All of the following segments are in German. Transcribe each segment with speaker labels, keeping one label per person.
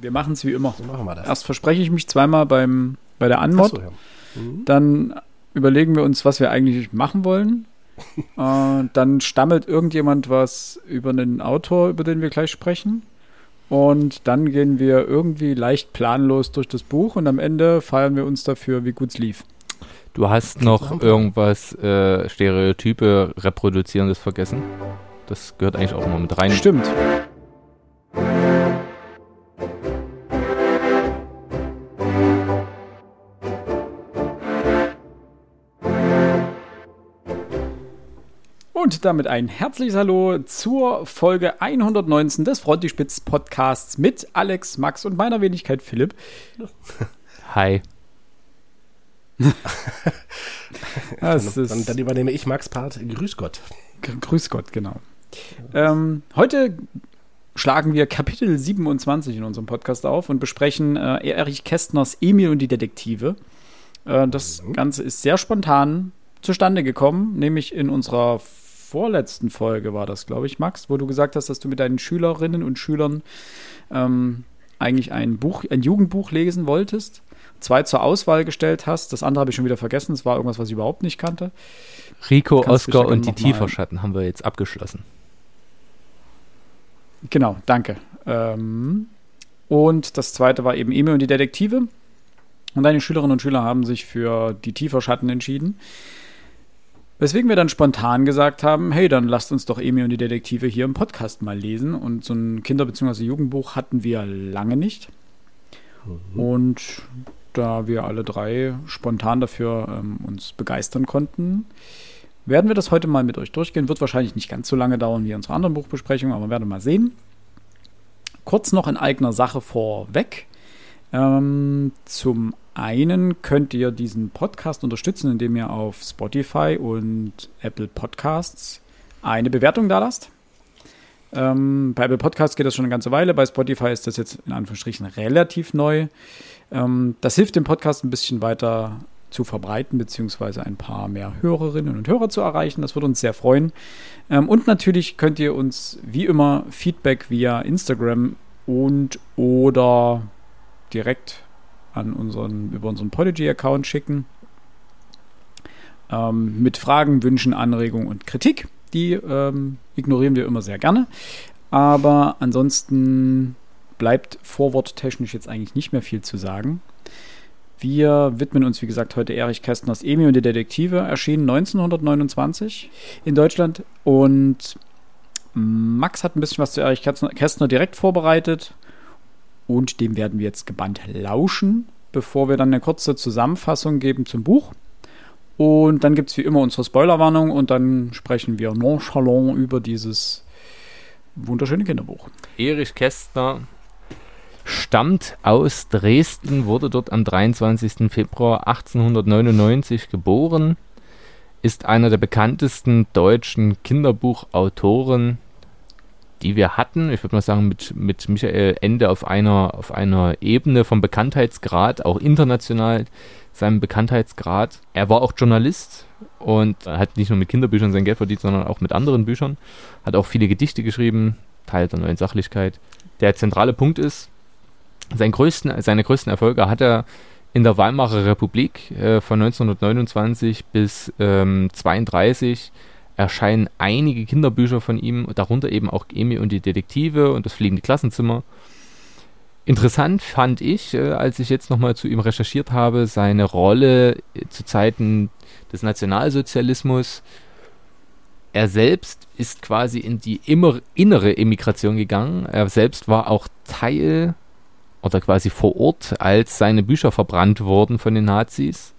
Speaker 1: Wir machen es wie immer.
Speaker 2: So machen wir das.
Speaker 1: Erst verspreche ich mich zweimal beim, bei der Anmod.
Speaker 2: So, ja. Mhm.
Speaker 1: Dann überlegen wir uns, was wir eigentlich machen wollen. äh, dann stammelt irgendjemand was über einen Autor, über den wir gleich sprechen. Und dann gehen wir irgendwie leicht planlos durch das Buch und am Ende feiern wir uns dafür, wie gut es lief.
Speaker 3: Du hast noch irgendwas äh, Stereotype reproduzierendes vergessen. Das gehört eigentlich auch immer mit rein.
Speaker 1: Stimmt. Und damit ein herzliches Hallo zur Folge 119 des Frontispitz Podcasts mit Alex, Max und meiner Wenigkeit Philipp.
Speaker 3: Hi.
Speaker 1: Das
Speaker 2: dann, dann, dann übernehme ich Max Part. Grüß Gott.
Speaker 1: Gr- Grüß Gott, genau. Ähm, heute schlagen wir Kapitel 27 in unserem Podcast auf und besprechen äh, Erich Kästners Emil und die Detektive. Äh, das Ganze ist sehr spontan zustande gekommen, nämlich in unserer vorletzten Folge war das, glaube ich, Max, wo du gesagt hast, dass du mit deinen Schülerinnen und Schülern ähm, eigentlich ein Buch, ein Jugendbuch lesen wolltest, zwei zur Auswahl gestellt hast. Das andere habe ich schon wieder vergessen. Das war irgendwas, was ich überhaupt nicht kannte.
Speaker 3: Rico, Oscar und die Tieferschatten haben wir jetzt abgeschlossen.
Speaker 1: Genau, danke. Ähm, und das zweite war eben Emil und die Detektive. Und deine Schülerinnen und Schüler haben sich für die Tieferschatten entschieden. Weswegen wir dann spontan gesagt haben, hey, dann lasst uns doch Emil und die Detektive hier im Podcast mal lesen. Und so ein Kinder- bzw. Jugendbuch hatten wir lange nicht. Und da wir alle drei spontan dafür ähm, uns begeistern konnten, werden wir das heute mal mit euch durchgehen. Wird wahrscheinlich nicht ganz so lange dauern wie unsere anderen Buchbesprechungen, aber wir werden mal sehen. Kurz noch in eigener Sache vorweg. Ähm, zum einen könnt ihr diesen Podcast unterstützen, indem ihr auf Spotify und Apple Podcasts eine Bewertung da lasst. Ähm, bei Apple Podcasts geht das schon eine ganze Weile, bei Spotify ist das jetzt in Anführungsstrichen relativ neu. Ähm, das hilft dem Podcast ein bisschen weiter zu verbreiten, beziehungsweise ein paar mehr Hörerinnen und Hörer zu erreichen. Das würde uns sehr freuen. Ähm, und natürlich könnt ihr uns wie immer Feedback via Instagram und oder direkt an unseren, über unseren Podigy-Account schicken. Ähm, mit Fragen, Wünschen, Anregungen und Kritik. Die ähm, ignorieren wir immer sehr gerne. Aber ansonsten bleibt vorworttechnisch jetzt eigentlich nicht mehr viel zu sagen. Wir widmen uns, wie gesagt, heute Erich Kästners Emil und die Detektive, erschienen 1929 in Deutschland. Und Max hat ein bisschen was zu Erich Kästner direkt vorbereitet. Und dem werden wir jetzt gebannt lauschen, bevor wir dann eine kurze Zusammenfassung geben zum Buch. Und dann gibt es wie immer unsere Spoilerwarnung und dann sprechen wir nonchalant über dieses wunderschöne Kinderbuch.
Speaker 3: Erich Kästner stammt aus Dresden, wurde dort am 23. Februar 1899 geboren, ist einer der bekanntesten deutschen Kinderbuchautoren, die wir hatten. Ich würde mal sagen, mit, mit Michael Ende auf einer, auf einer Ebene vom Bekanntheitsgrad, auch international seinem Bekanntheitsgrad. Er war auch Journalist und hat nicht nur mit Kinderbüchern sein Geld verdient, sondern auch mit anderen Büchern. Hat auch viele Gedichte geschrieben, Teil der neuen Sachlichkeit. Der zentrale Punkt ist, seinen größten, seine größten Erfolge hat er in der Weimarer Republik äh, von 1929 bis ähm, 32 erscheinen einige Kinderbücher von ihm, darunter eben auch Emil und die Detektive und das fliegende Klassenzimmer. Interessant fand ich, äh, als ich jetzt nochmal zu ihm recherchiert habe, seine Rolle äh, zu Zeiten des Nationalsozialismus. Er selbst ist quasi in die immer innere Emigration gegangen. Er selbst war auch Teil oder quasi vor Ort, als seine Bücher verbrannt wurden von den Nazis.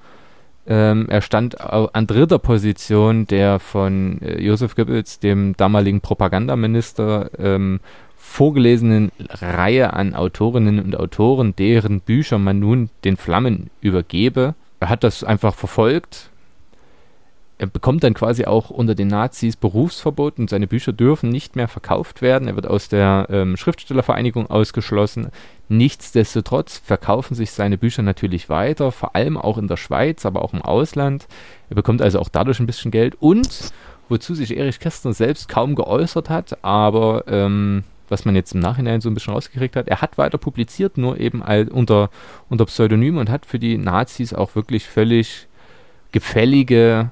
Speaker 3: Ähm, er stand an dritter Position der von äh, Josef Goebbels, dem damaligen Propagandaminister, ähm, vorgelesenen Reihe an Autorinnen und Autoren, deren Bücher man nun den Flammen übergebe. Er hat das einfach verfolgt. Er bekommt dann quasi auch unter den Nazis Berufsverbot und seine Bücher dürfen nicht mehr verkauft werden. Er wird aus der ähm, Schriftstellervereinigung ausgeschlossen. Nichtsdestotrotz verkaufen sich seine Bücher natürlich weiter, vor allem auch in der Schweiz, aber auch im Ausland. Er bekommt also auch dadurch ein bisschen Geld und wozu sich Erich Kästner selbst kaum geäußert hat, aber ähm, was man jetzt im Nachhinein so ein bisschen rausgekriegt hat. Er hat weiter publiziert, nur eben unter, unter Pseudonym und hat für die Nazis auch wirklich völlig gefällige,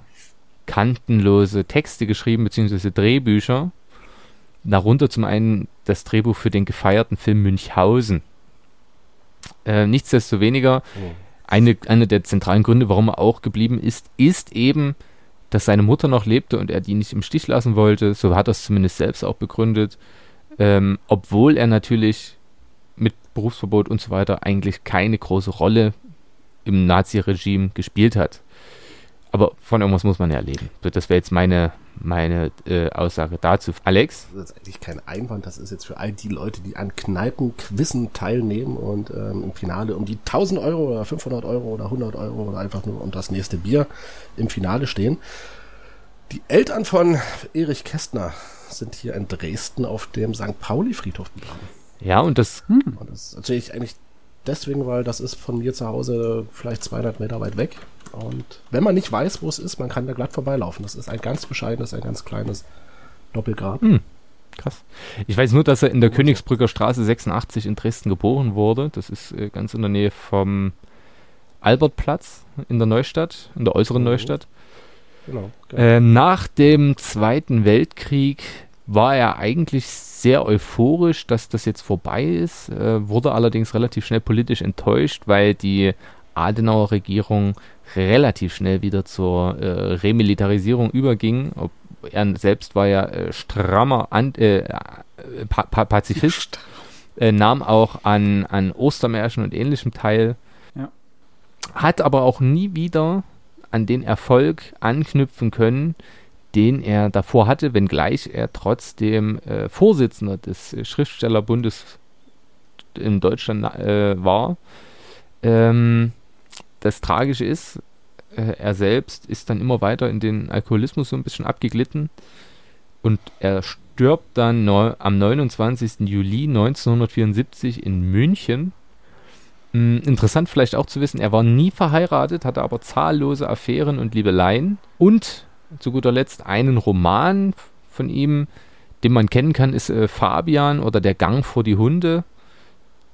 Speaker 3: kantenlose Texte geschrieben, beziehungsweise Drehbücher. Darunter zum einen das Drehbuch für den gefeierten Film Münchhausen. Äh, nichtsdestoweniger,
Speaker 2: Oh.
Speaker 3: eine, eine der zentralen Gründe, warum er auch geblieben ist, ist eben, dass seine Mutter noch lebte und er die nicht im Stich lassen wollte. So hat er es zumindest selbst auch begründet. Ähm, obwohl er natürlich mit Berufsverbot und so weiter eigentlich keine große Rolle im Nazi-Regime gespielt hat. Aber von irgendwas muss man ja leben. So, Das wäre jetzt meine, meine äh, Aussage dazu. Alex?
Speaker 2: Das ist eigentlich kein Einwand. Das ist jetzt für all die Leute, die an Kneipenquissen teilnehmen und ähm, im Finale um die 1000 Euro oder 500 Euro oder 100 Euro oder einfach nur um das nächste Bier im Finale stehen. Die Eltern von Erich Kästner sind hier in Dresden auf dem St. Pauli-Friedhof begraben.
Speaker 3: Ja, und das
Speaker 2: Und das erzähle ich eigentlich deswegen, weil das ist von mir zu Hause vielleicht 200 Meter weit weg. Und wenn man nicht weiß, wo es ist, man kann da glatt vorbeilaufen. Das ist ein ganz bescheidenes, ein ganz kleines Doppelgrab.
Speaker 3: Krass. Ich weiß nur, dass er in der Königsbrücker Straße 86 in Dresden geboren wurde. Das ist äh, ganz in der Nähe vom Albertplatz in der Neustadt, in der äußeren
Speaker 2: Mhm.
Speaker 3: Neustadt.
Speaker 2: Genau.
Speaker 3: Äh, nach dem Zweiten Weltkrieg war er eigentlich sehr euphorisch, dass das jetzt vorbei ist, äh, wurde allerdings relativ schnell politisch enttäuscht, weil die Adenauer Regierung relativ schnell wieder zur äh, Remilitarisierung überging. Ob, er selbst war ja äh, strammer Ant, äh, äh, pa pa Pazifist, äh, nahm auch an, an Ostermärschen und ähnlichem teil,
Speaker 1: Ja.
Speaker 3: hat aber auch nie wieder an den Erfolg anknüpfen können, den er davor hatte, wenngleich er trotzdem äh, Vorsitzender des Schriftstellerbundes in Deutschland war. Ähm, das Tragische ist, äh, er selbst ist dann immer weiter in den Alkoholismus so ein bisschen abgeglitten und er stirbt dann neu, am 29. Juli 1974 in München. Mm, Interessant vielleicht auch zu wissen, er war nie verheiratet, hatte aber zahllose Affären und Liebeleien und zu guter Letzt einen Roman von ihm, den man kennen kann, ist äh, Fabian oder Der Gang vor die Hunde.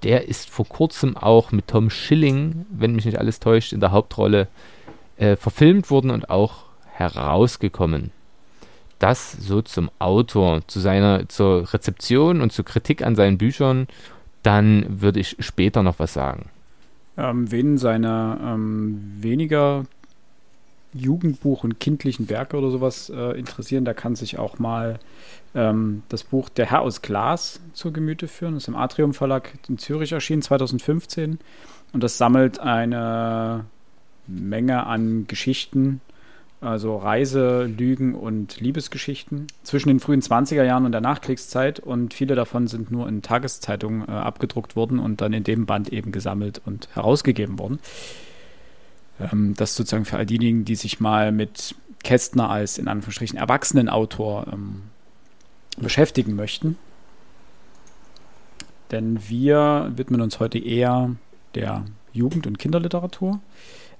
Speaker 3: Der ist vor kurzem auch mit Tom Schilling, wenn mich nicht alles täuscht, in der Hauptrolle äh, verfilmt worden und auch herausgekommen. Das so zum Autor, zu seiner zur Rezeption und zur Kritik an seinen Büchern. Dann würde ich später noch was sagen.
Speaker 1: Ähm, wen seine ähm, weniger Jugendbuch und kindlichen Werke oder sowas äh, interessieren, da kann sich auch mal ähm, das Buch Der Herr aus Glas zu Gemüte führen. Das ist im Atrium Verlag in Zürich erschienen, 2015. Und das sammelt eine Menge an Geschichten, also Reise, Lügen und Liebesgeschichten zwischen den frühen 20er Jahren und der Nachkriegszeit. Und viele davon sind nur in Tageszeitungen äh, abgedruckt worden und dann in dem Band eben gesammelt und herausgegeben worden. Ähm, das sozusagen für all diejenigen, die sich mal mit Kästner als in Anführungsstrichen Erwachsenenautor ähm, beschäftigen möchten. Denn wir widmen uns heute eher der Jugend- und Kinderliteratur.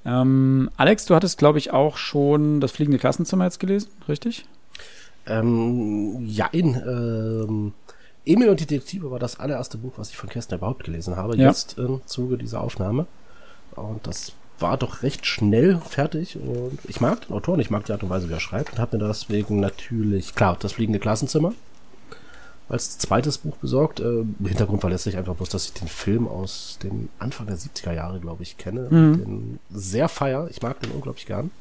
Speaker 1: Ähm, Alex, du hattest, glaube ich, auch schon das fliegende Klassenzimmer jetzt gelesen, richtig?
Speaker 2: Ähm, jein, ähm, Emil und die Detektive war das allererste Buch, was ich von Kästner überhaupt gelesen habe,
Speaker 1: Ja.
Speaker 2: jetzt im Zuge dieser Aufnahme. Und das war doch recht schnell fertig und ich mag den Autor und ich mag die Art und Weise, wie er schreibt und habe mir deswegen natürlich, klar, das fliegende Klassenzimmer als zweites Buch besorgt. Äh, Hintergrund war letztlich einfach bloß, dass ich den Film aus dem Anfang der 70er Jahre, glaube ich, kenne.
Speaker 1: Mhm.
Speaker 2: Und den sehr feier. Ich mag den unglaublich gern.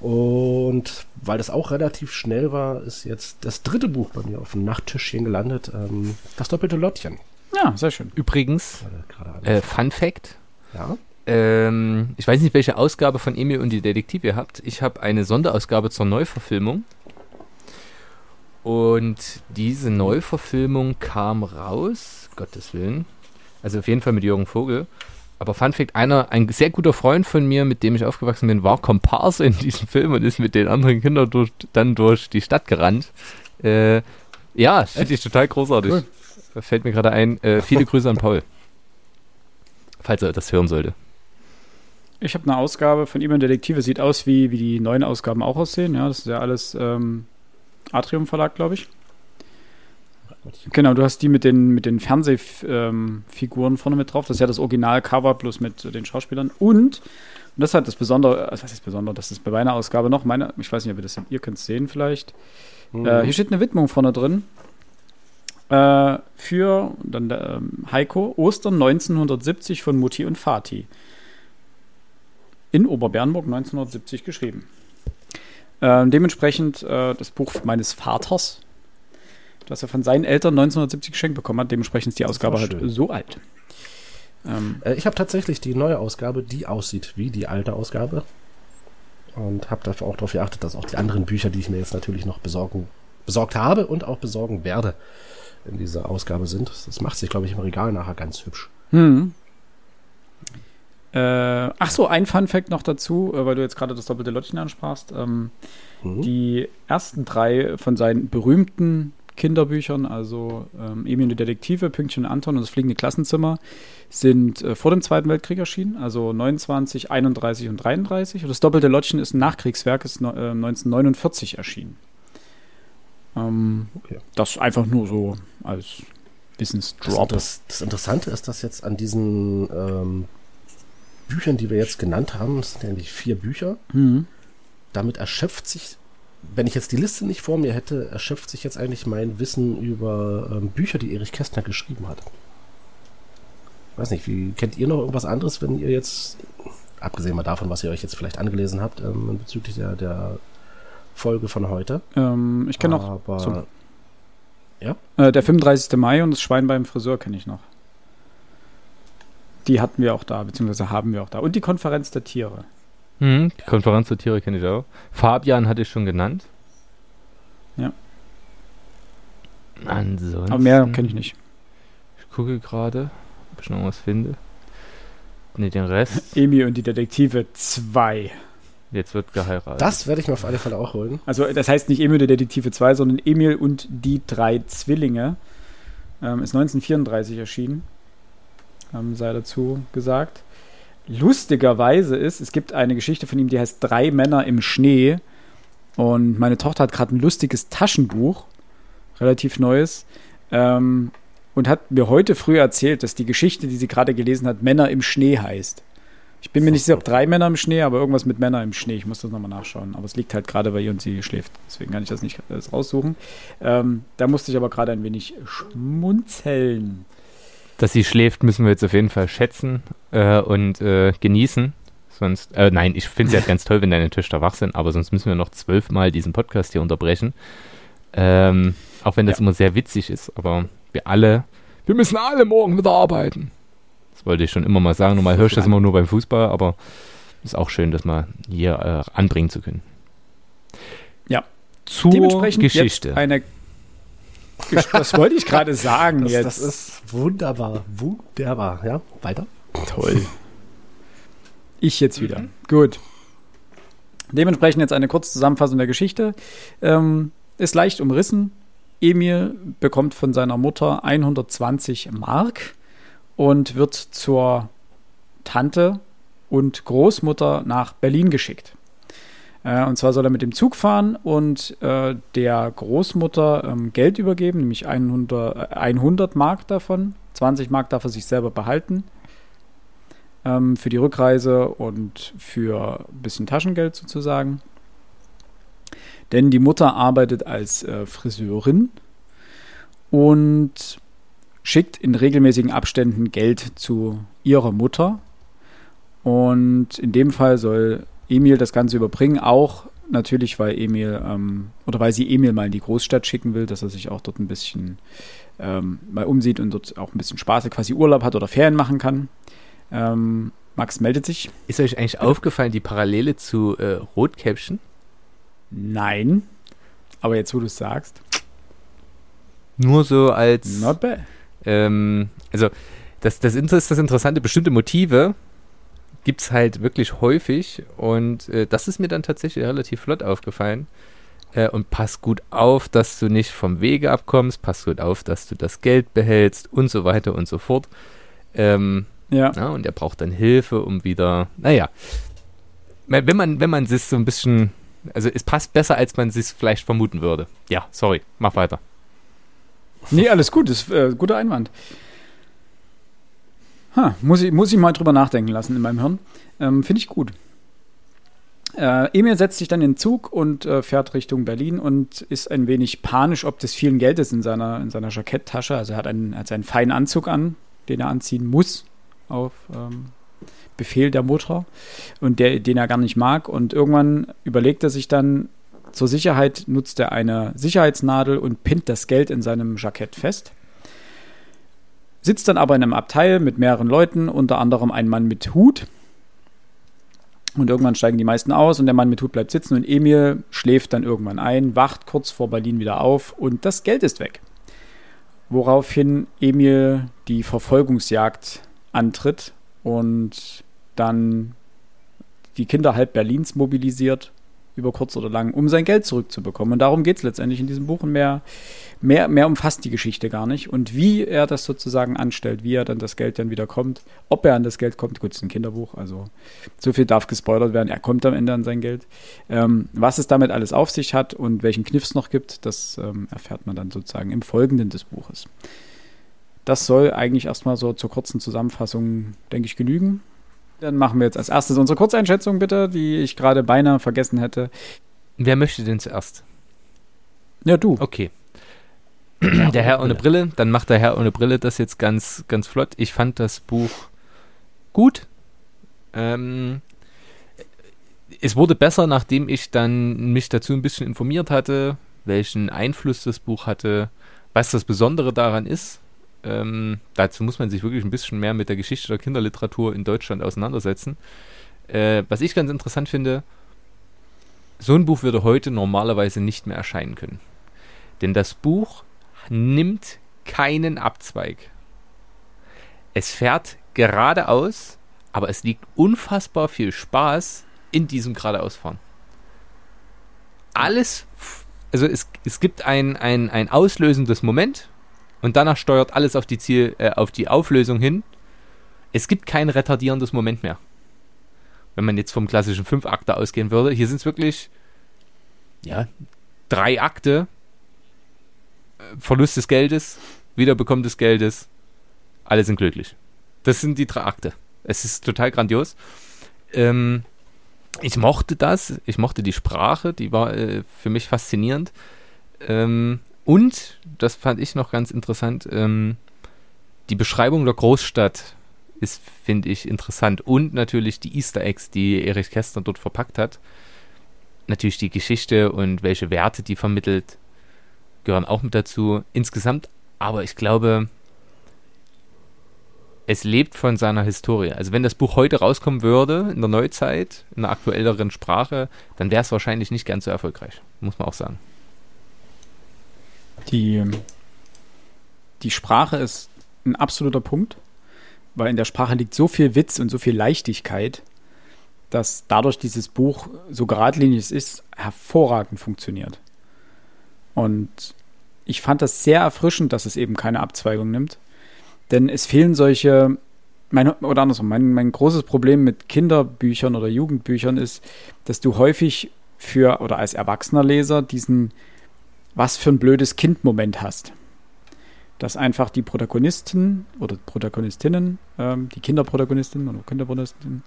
Speaker 2: Und weil das auch relativ schnell war, ist jetzt das dritte Buch bei mir auf dem Nachttischchen gelandet. Ähm, das doppelte Lottchen.
Speaker 1: Ja, sehr schön.
Speaker 3: Übrigens, äh, Fun Fact,
Speaker 2: ja.
Speaker 3: Ähm, ich weiß nicht, welche Ausgabe von Emil und die Detektive ihr habt. Ich habe eine Sonderausgabe zur Neuverfilmung. Und diese Neuverfilmung kam raus, Gottes Willen. Also auf jeden Fall mit Jürgen Vogel. Aber Fun Fact, einer, ein sehr guter Freund von mir, mit dem ich aufgewachsen bin, war Komparse in diesem Film und ist mit den anderen Kindern durch, dann durch die Stadt gerannt. Äh, ja, finde ich total großartig.
Speaker 1: Cool.
Speaker 3: Fällt mir gerade ein. Äh, viele Grüße an Paul. Falls er das hören sollte.
Speaker 1: Ich habe eine Ausgabe von ihm und Detektive, sieht aus wie, wie die neuen Ausgaben auch aussehen. Ja, das ist ja alles ähm, Atrium Verlag, glaube ich. Genau, du hast die mit den, mit den Fernsehfiguren vorne mit drauf. Das ist ja das Original-Cover plus mit den Schauspielern. Und, und das hat das Besondere, was heißt Besondere, das ist bei meiner Ausgabe noch, meine, ich weiß nicht, ob ihr das ihr könnt es sehen vielleicht. Mhm. Äh, hier steht eine Widmung vorne drin. Äh, für dann äh, Heiko, Ostern 1970 von Mutti und Vati. In Oberbernburg 1970 geschrieben. Äh, dementsprechend äh, das Buch meines Vaters, das er von seinen Eltern 1970 geschenkt bekommen hat. Dementsprechend ist die Ausgabe halt so alt.
Speaker 2: Ähm, äh, ich habe tatsächlich die neue Ausgabe, die aussieht wie die alte Ausgabe. Und habe dafür auch darauf geachtet, dass auch die anderen Bücher, die ich mir jetzt natürlich noch besorgen, besorgt habe und auch besorgen werde, in dieser Ausgabe sind. Das macht sich, glaube ich, im Regal nachher ganz hübsch.
Speaker 1: Hm. Äh, ach so, ein Fun Fact noch dazu, äh, weil du jetzt gerade das doppelte Lottchen ansprachst. Ähm, mhm. Die ersten drei von seinen berühmten Kinderbüchern, also ähm, Emil und die Detektive, Pünktchen und Anton und das fliegende Klassenzimmer, sind äh, vor dem Zweiten Weltkrieg erschienen, also 29, 31 und 33. Und das doppelte Lottchen ist ein Nachkriegswerk, ist äh, 1949 erschienen. Ähm, okay. Das einfach nur so als Wissensdrop.
Speaker 2: Das, das, Interessante ist, dass jetzt an diesen ähm, Büchern, die wir jetzt genannt haben, das sind ja eigentlich vier Bücher, mhm. damit erschöpft sich wenn ich jetzt die Liste nicht vor mir hätte, erschöpft sich jetzt eigentlich mein Wissen über ähm, Bücher, die Erich Kästner geschrieben hat. Weiß nicht, wie kennt ihr noch irgendwas anderes, wenn ihr jetzt, abgesehen mal davon, was ihr euch jetzt vielleicht angelesen habt, ähm, bezüglich der, der Folge von heute?
Speaker 1: Ähm, ich kenne noch. So, ja? Äh, der 35. Mai und das Schwein beim Friseur kenne ich noch. Die hatten wir auch da, beziehungsweise haben wir auch da. Und die Konferenz der Tiere.
Speaker 3: Hm, die Konferenz der Tiere kenne ich auch. Fabian hatte ich schon genannt.
Speaker 1: Ja.
Speaker 3: Ansonsten.
Speaker 1: Aber mehr kenne ich nicht.
Speaker 3: Ich gucke gerade, ob ich noch was finde. Ne, den Rest.
Speaker 1: Emi und die Detektive 2.
Speaker 3: Jetzt wird geheiratet.
Speaker 2: Das werde ich mir auf alle Fälle auch holen.
Speaker 1: Also, das heißt nicht Emil und die Detektive 2, sondern Emil und die drei Zwillinge. Ähm, ist 1934 erschienen. Ähm, sei dazu gesagt lustigerweise ist, es gibt eine Geschichte von ihm, die heißt Drei Männer im Schnee. Und meine Tochter hat gerade ein lustiges Taschenbuch, relativ neues, ähm, und hat mir heute früh erzählt, dass die Geschichte, die sie gerade gelesen hat, Männer im Schnee heißt. Ich bin mir nicht sicher, ob drei Männer im Schnee, aber irgendwas mit Männer im Schnee. Ich muss das nochmal nachschauen. Aber es liegt halt gerade bei ihr und sie schläft. Deswegen kann ich das nicht alles raussuchen. Ähm, da musste ich aber gerade ein wenig schmunzeln.
Speaker 3: Dass sie schläft, müssen wir jetzt auf jeden Fall schätzen äh, und äh, genießen. Sonst, äh, nein, ich finde es ja ganz toll, wenn deine Töchter wach sind, aber sonst müssen wir noch zwölfmal diesen Podcast hier unterbrechen. Ähm, auch wenn das ja. immer sehr witzig ist, aber wir alle, wir müssen alle morgen wieder arbeiten. Das wollte ich schon immer mal sagen. Normal höre ich das immer nur beim Fußball, aber ist auch schön, das mal hier äh, anbringen zu können.
Speaker 1: Ja.
Speaker 3: Zur Dementsprechend Geschichte.
Speaker 1: eine das wollte ich gerade sagen
Speaker 2: das,
Speaker 1: jetzt.
Speaker 2: Das ist wunderbar, wunderbar. Ja, weiter.
Speaker 1: Toll. Ich jetzt wieder. Mhm. Gut. Dementsprechend jetzt eine kurze Zusammenfassung der Geschichte. Ähm, ist leicht umrissen. Emil bekommt von seiner Mutter 120 Mark und wird zur Tante und Großmutter nach Berlin geschickt. Äh, und zwar soll er mit dem Zug fahren und äh, der Großmutter ähm, Geld übergeben, nämlich 100, 100 äh, Mark davon. 20 Mark darf er sich selber behalten ähm, für die Rückreise und für ein bisschen Taschengeld sozusagen. Denn die Mutter arbeitet als äh, Friseurin und schickt in regelmäßigen Abständen Geld zu ihrer Mutter. Und in dem Fall soll Emil das Ganze überbringen, auch natürlich, weil Emil ähm, oder weil sie Emil mal in die Großstadt schicken will, dass er sich auch dort ein bisschen ähm, mal umsieht und dort auch ein bisschen Spaß, quasi Urlaub hat oder Ferien machen kann. Ähm, Max meldet sich.
Speaker 3: Ist euch eigentlich ja. aufgefallen, die Parallele zu äh, Rotkäppchen?
Speaker 1: Nein. Aber jetzt, wo du es sagst.
Speaker 3: Nur so als.
Speaker 1: Not bad.
Speaker 3: Ähm, also, das, das ist das Interessante. Bestimmte Motive gibt es halt wirklich häufig und äh, das ist mir dann tatsächlich relativ flott aufgefallen. Äh, und pass gut auf, dass du nicht vom Wege abkommst, pass gut auf, dass du das Geld behältst und so weiter und so fort. Ähm, ja. ja. Und er braucht dann Hilfe, um wieder, naja, wenn man, wenn man es so ein bisschen, also es passt besser, als man es vielleicht vermuten würde. Ja, sorry, mach weiter.
Speaker 1: Nee, alles gut, ist äh, guter Einwand. Ha, muss, ich, muss ich mal drüber nachdenken lassen in meinem Hirn. Ähm, Finde ich gut. Äh, Emil setzt sich dann in den Zug und äh, fährt Richtung Berlin und ist ein wenig panisch ob des vielen Geldes in seiner, in seiner Jacketttasche. Also er hat, einen, hat seinen feinen Anzug an, den er anziehen muss auf ähm, Befehl der Mutter und der, den er gar nicht mag. Und irgendwann überlegt er sich dann, zur Sicherheit nutzt er eine Sicherheitsnadel und pinnt das Geld in seinem Jackett fest. Sitzt dann aber in einem Abteil mit mehreren Leuten, unter anderem ein Mann mit Hut. Und irgendwann steigen die meisten aus und der Mann mit Hut bleibt sitzen und Emil schläft dann irgendwann ein, wacht kurz vor Berlin wieder auf und das Geld ist weg. Woraufhin Emil die Verfolgungsjagd antritt und dann die Kinder halb Berlins mobilisiert über kurz oder lang, um sein Geld zurückzubekommen. Und darum geht es letztendlich in diesem Buch und mehr, mehr, mehr umfasst die Geschichte gar nicht. Und wie er das sozusagen anstellt, wie er dann das Geld dann wieder kommt, ob er an das Geld kommt, gut, es ist ein Kinderbuch, also so viel darf gespoilert werden, er kommt am Ende an sein Geld. Ähm, was es damit alles auf sich hat und welchen Kniff es noch gibt, das ähm, erfährt man dann sozusagen im Folgenden des Buches. Das soll eigentlich erstmal so zur kurzen Zusammenfassung, denke ich, genügen. Dann machen wir jetzt als erstes unsere Kurzeinschätzung bitte, die ich gerade beinahe vergessen hätte.
Speaker 3: Wer möchte denn zuerst?
Speaker 1: Ja, du.
Speaker 3: Okay. der Herr ohne Brille, dann macht der Herr ohne Brille das jetzt ganz, ganz flott. Ich fand das Buch gut. Ähm, es wurde besser, nachdem ich dann mich dazu ein bisschen informiert hatte, welchen Einfluss das Buch hatte, was das Besondere daran ist. Ähm, dazu muss man sich wirklich ein bisschen mehr mit der Geschichte der Kinderliteratur in Deutschland auseinandersetzen. Äh, was ich ganz interessant finde, so ein Buch würde heute normalerweise nicht mehr erscheinen können. Denn das Buch nimmt keinen Abzweig. Es fährt geradeaus, aber es liegt unfassbar viel Spaß in diesem geradeausfahren. Alles, also es, es gibt ein, ein, ein auslösendes Moment, und danach steuert alles auf die Ziel, äh, auf die Auflösung hin. Es gibt kein retardierendes Moment mehr. Wenn man jetzt vom klassischen fünf Akte ausgehen würde, hier sind es wirklich ja drei Akte. Äh, Verlust des Geldes, Wiederbekommen des Geldes, alle sind glücklich. Das sind die drei Akte. Es ist total grandios. Ähm, ich mochte das, ich mochte die Sprache, die war äh, für mich faszinierend. Ähm, und, das fand ich noch ganz interessant, ähm, die Beschreibung der Großstadt ist, finde ich, interessant. Und natürlich die Easter Eggs, die Erich Kästner dort verpackt hat. Natürlich die Geschichte und welche Werte die vermittelt, gehören auch mit dazu. Insgesamt, aber ich glaube, es lebt von seiner Historie. Also wenn das Buch heute rauskommen würde, in der Neuzeit, in einer aktuelleren Sprache, dann wäre es wahrscheinlich nicht ganz so erfolgreich, muss man auch sagen.
Speaker 1: Die, die Sprache ist ein absoluter Punkt, weil in der Sprache liegt so viel Witz und so viel Leichtigkeit, dass dadurch dieses Buch so geradlinig ist, hervorragend funktioniert. Und ich fand das sehr erfrischend, dass es eben keine Abzweigung nimmt. Denn es fehlen solche, mein, oder andersrum, mein, mein großes Problem mit Kinderbüchern oder Jugendbüchern ist, dass du häufig für oder als erwachsener Leser diesen was für ein blödes Kind-Moment hast. Dass einfach die Protagonisten oder Protagonistinnen, ähm, die Kinderprotagonistinnen oder Kinderprotagonistinnen,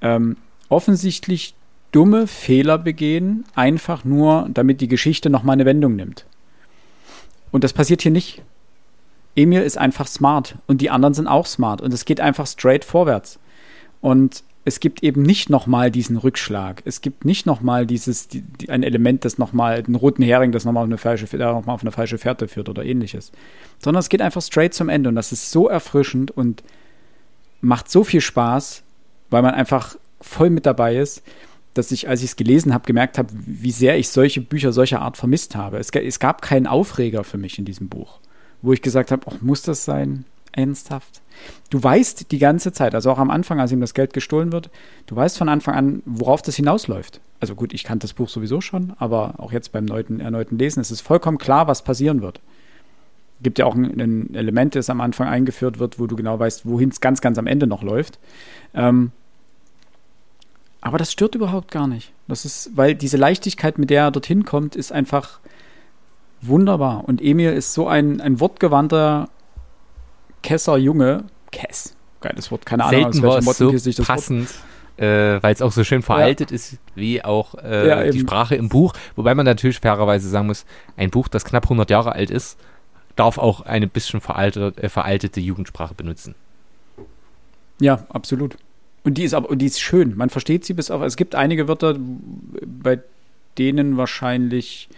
Speaker 1: ähm, offensichtlich dumme Fehler begehen, einfach nur, damit die Geschichte nochmal eine Wendung nimmt. Und das passiert hier nicht. Emil ist einfach smart und die anderen sind auch smart und es geht einfach straight vorwärts. Und es gibt eben nicht nochmal diesen Rückschlag. Es gibt nicht nochmal dieses, die, die, ein Element, das nochmal, einen roten Hering, das nochmal auf eine falsche, noch auf eine falsche Fährte führt oder ähnliches. Sondern es geht einfach straight zum Ende und das ist so erfrischend und macht so viel Spaß, weil man einfach voll mit dabei ist, dass ich, als ich es gelesen habe, gemerkt habe, wie sehr ich solche Bücher solcher Art vermisst habe. Es, es gab keinen Aufreger für mich in diesem Buch, wo ich gesagt habe, muss das sein? Ernsthaft? Du weißt die ganze Zeit, also auch am Anfang, als ihm das Geld gestohlen wird, du weißt von Anfang an, worauf das hinausläuft. Also gut, ich kannte das Buch sowieso schon, aber auch jetzt beim neuten, erneuten Lesen ist es vollkommen klar, was passieren wird. Gibt ja auch ein, ein Element, das am Anfang eingeführt wird, wo du genau weißt, wohin es ganz, ganz am Ende noch läuft. Ähm, aber das stört überhaupt gar nicht. Das ist, weil diese Leichtigkeit, mit der er dorthin kommt, ist einfach Wunderbar. Und Emil ist so ein, ein wortgewandter Kesser-Junge. Kess. Geiles Wort. Keine Ahnung,
Speaker 3: Selten
Speaker 1: aus
Speaker 3: war
Speaker 1: welchem
Speaker 3: es so
Speaker 1: Mottenkiste ich das Wort
Speaker 3: passend, äh, weil es auch so schön veraltet ist, wie auch äh,
Speaker 1: Ja,
Speaker 3: die. Sprache im Buch. Wobei man natürlich fairerweise sagen muss, ein Buch, das knapp 100 Jahre alt ist, darf auch eine bisschen veraltete, äh, veraltete Jugendsprache benutzen.
Speaker 1: Ja, absolut. Und die ist aber, und die ist schön. Man versteht sie bis auf. Es gibt einige Wörter, bei denen wahrscheinlich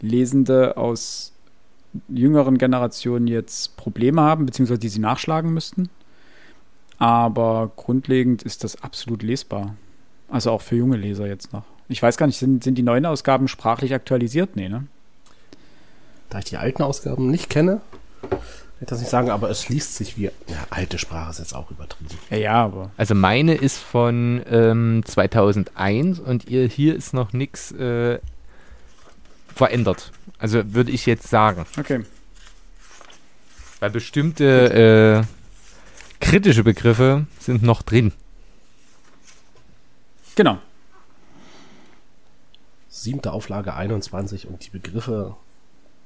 Speaker 1: Lesende aus jüngeren Generationen jetzt Probleme haben, beziehungsweise die sie nachschlagen müssten. Aber grundlegend ist das absolut lesbar. Also auch für junge Leser jetzt noch. Ich weiß gar nicht, sind, sind die neuen Ausgaben sprachlich aktualisiert? Nee, ne?
Speaker 2: Da ich die alten Ausgaben nicht kenne, kann ich das nicht sagen, aber es liest sich wie. Ja, alte Sprache ist jetzt auch übertrieben.
Speaker 1: Ja, ja, aber.
Speaker 3: Also meine ist von ähm, 2001 und ihr hier ist noch nichts äh, verändert. Also würde ich jetzt sagen.
Speaker 1: Okay.
Speaker 3: Weil bestimmte äh, kritische Begriffe sind noch drin.
Speaker 1: Genau.
Speaker 2: Siebte Auflage 21 und die Begriffe,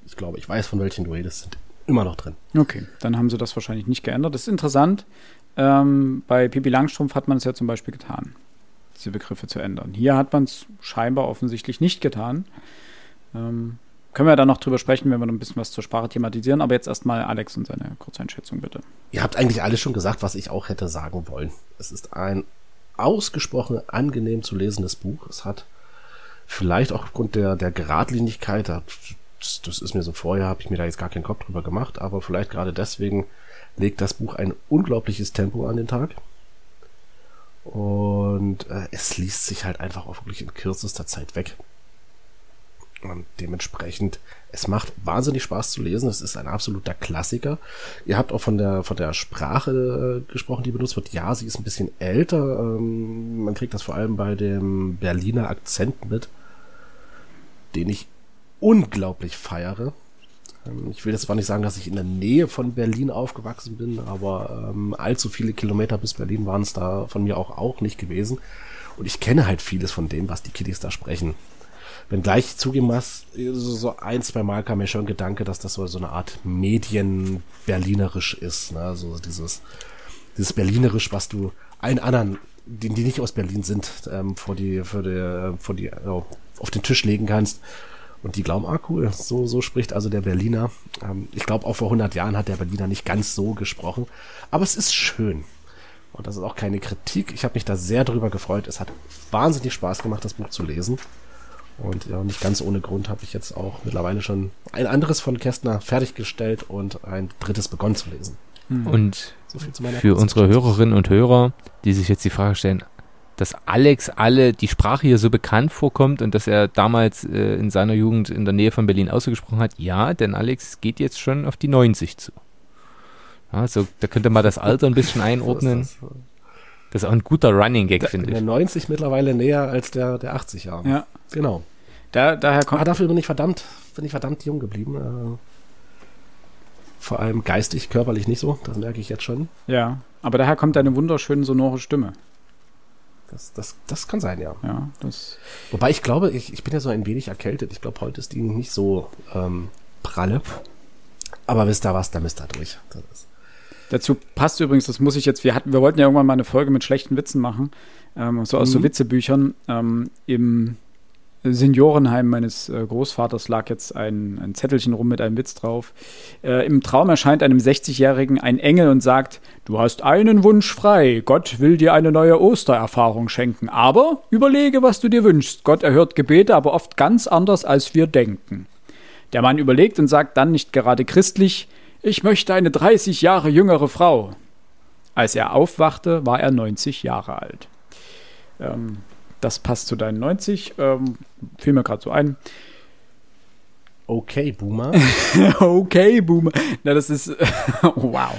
Speaker 2: ich glaube, ich weiß, von welchen du redest, sind immer noch drin.
Speaker 1: Okay, dann haben sie das wahrscheinlich nicht geändert. Das ist interessant. Ähm, bei Pippi Langstrumpf hat man es ja zum Beispiel getan, diese Begriffe zu ändern. Hier hat man es scheinbar offensichtlich nicht getan. Ähm, können wir dann noch drüber sprechen, wenn wir noch ein bisschen was zur Sprache thematisieren. Aber jetzt erstmal Alex und seine Kurzeinschätzung bitte.
Speaker 2: Ihr habt eigentlich alles schon gesagt, was ich auch hätte sagen wollen. Es ist ein ausgesprochen angenehm zu lesendes Buch. Es hat vielleicht auch aufgrund der, der Geradlinigkeit, das, das ist mir so vorher, habe ich mir da jetzt gar keinen Kopf drüber gemacht, aber vielleicht gerade deswegen legt das Buch ein unglaubliches Tempo an den Tag. Und äh, es liest sich halt einfach auch wirklich in kürzester Zeit weg. Und dementsprechend, es macht wahnsinnig Spaß zu lesen. Es ist ein absoluter Klassiker. Ihr habt auch von der, von der Sprache äh, gesprochen, die benutzt wird. Ja, sie ist ein bisschen älter. Ähm, man kriegt das vor allem bei dem Berliner Akzent mit, den ich unglaublich feiere. Ähm, ich will jetzt zwar nicht sagen, dass ich in der Nähe von Berlin aufgewachsen bin, aber ähm, allzu viele Kilometer bis Berlin waren es da von mir auch, auch nicht gewesen. Und ich kenne halt vieles von dem, was die Kiddies da sprechen. Wenn gleich zugeben muss, so ein, zwei Mal kam mir schon Gedanke, dass das so, so eine Art Medien-Berlinerisch ist. Ne? So dieses, dieses Berlinerisch, was du allen anderen, die, die nicht aus Berlin sind, ähm, vor die, für die, vor die, äh, auf den Tisch legen kannst. Und die glauben, ah cool, so, so spricht also der Berliner. Ähm, ich glaube, auch vor 100 Jahren hat der Berliner nicht ganz so gesprochen. Aber es ist schön. Und das ist auch keine Kritik. Ich habe mich da sehr drüber gefreut. Es hat wahnsinnig Spaß gemacht, das Buch zu lesen. Und ja, nicht ganz ohne Grund habe ich jetzt auch mittlerweile schon ein anderes von Kästner fertiggestellt und ein drittes begonnen zu lesen.
Speaker 3: Und
Speaker 2: So viel zu meiner
Speaker 3: für unsere. Hörerinnen und Hörer, die sich jetzt die Frage stellen, dass Alex alle die Sprache hier so bekannt vorkommt und dass er damals äh, in seiner Jugend in der Nähe von Berlin ausgesprochen hat, ja, denn Alex geht jetzt schon auf die 90 zu. Ja, so, da könnte man das Alter ein bisschen einordnen.
Speaker 2: So das.
Speaker 3: Ist auch ein guter Running Gag, finde
Speaker 2: Der
Speaker 3: ich.
Speaker 2: 90 mittlerweile näher als der, der 80 Jahre.
Speaker 1: Ja.
Speaker 2: Genau.
Speaker 1: Da, daher kommt.
Speaker 2: Aber dafür bin ich verdammt, bin ich verdammt jung geblieben. Äh, vor allem geistig, körperlich nicht so. Das merke ich jetzt schon.
Speaker 1: Ja, aber daher kommt deine wunderschöne sonore Stimme.
Speaker 2: Das, das, das kann sein, ja.
Speaker 1: Ja, das.
Speaker 2: Wobei ich glaube, ich, ich bin ja so ein wenig erkältet. Ich glaube, heute ist die nicht so ähm, pralle. Aber wisst ihr was, da müsst ihr durch. Das ist,
Speaker 1: Dazu passt übrigens, das muss ich jetzt, wir hatten, wir wollten ja irgendwann mal eine Folge mit schlechten Witzen machen, ähm, so aus so
Speaker 2: Mhm.
Speaker 1: Witzebüchern. Ähm, Im Seniorenheim meines äh, Großvaters lag jetzt ein, ein Zettelchen rum mit einem Witz drauf. Äh, Im Traum erscheint einem 60-Jährigen ein Engel und sagt, du hast einen Wunsch frei, Gott will dir eine neue Ostererfahrung schenken, aber überlege, was du dir wünschst. Gott erhört Gebete, aber oft ganz anders, als wir denken. Der Mann überlegt und sagt dann nicht gerade christlich, ich möchte eine 30 Jahre jüngere Frau. Als er aufwachte, war er 90 Jahre alt. Ähm, das passt zu deinen 90. Ähm, fiel mir gerade so ein.
Speaker 2: okay, Boomer.
Speaker 1: okay, Boomer. Na, das ist. wow.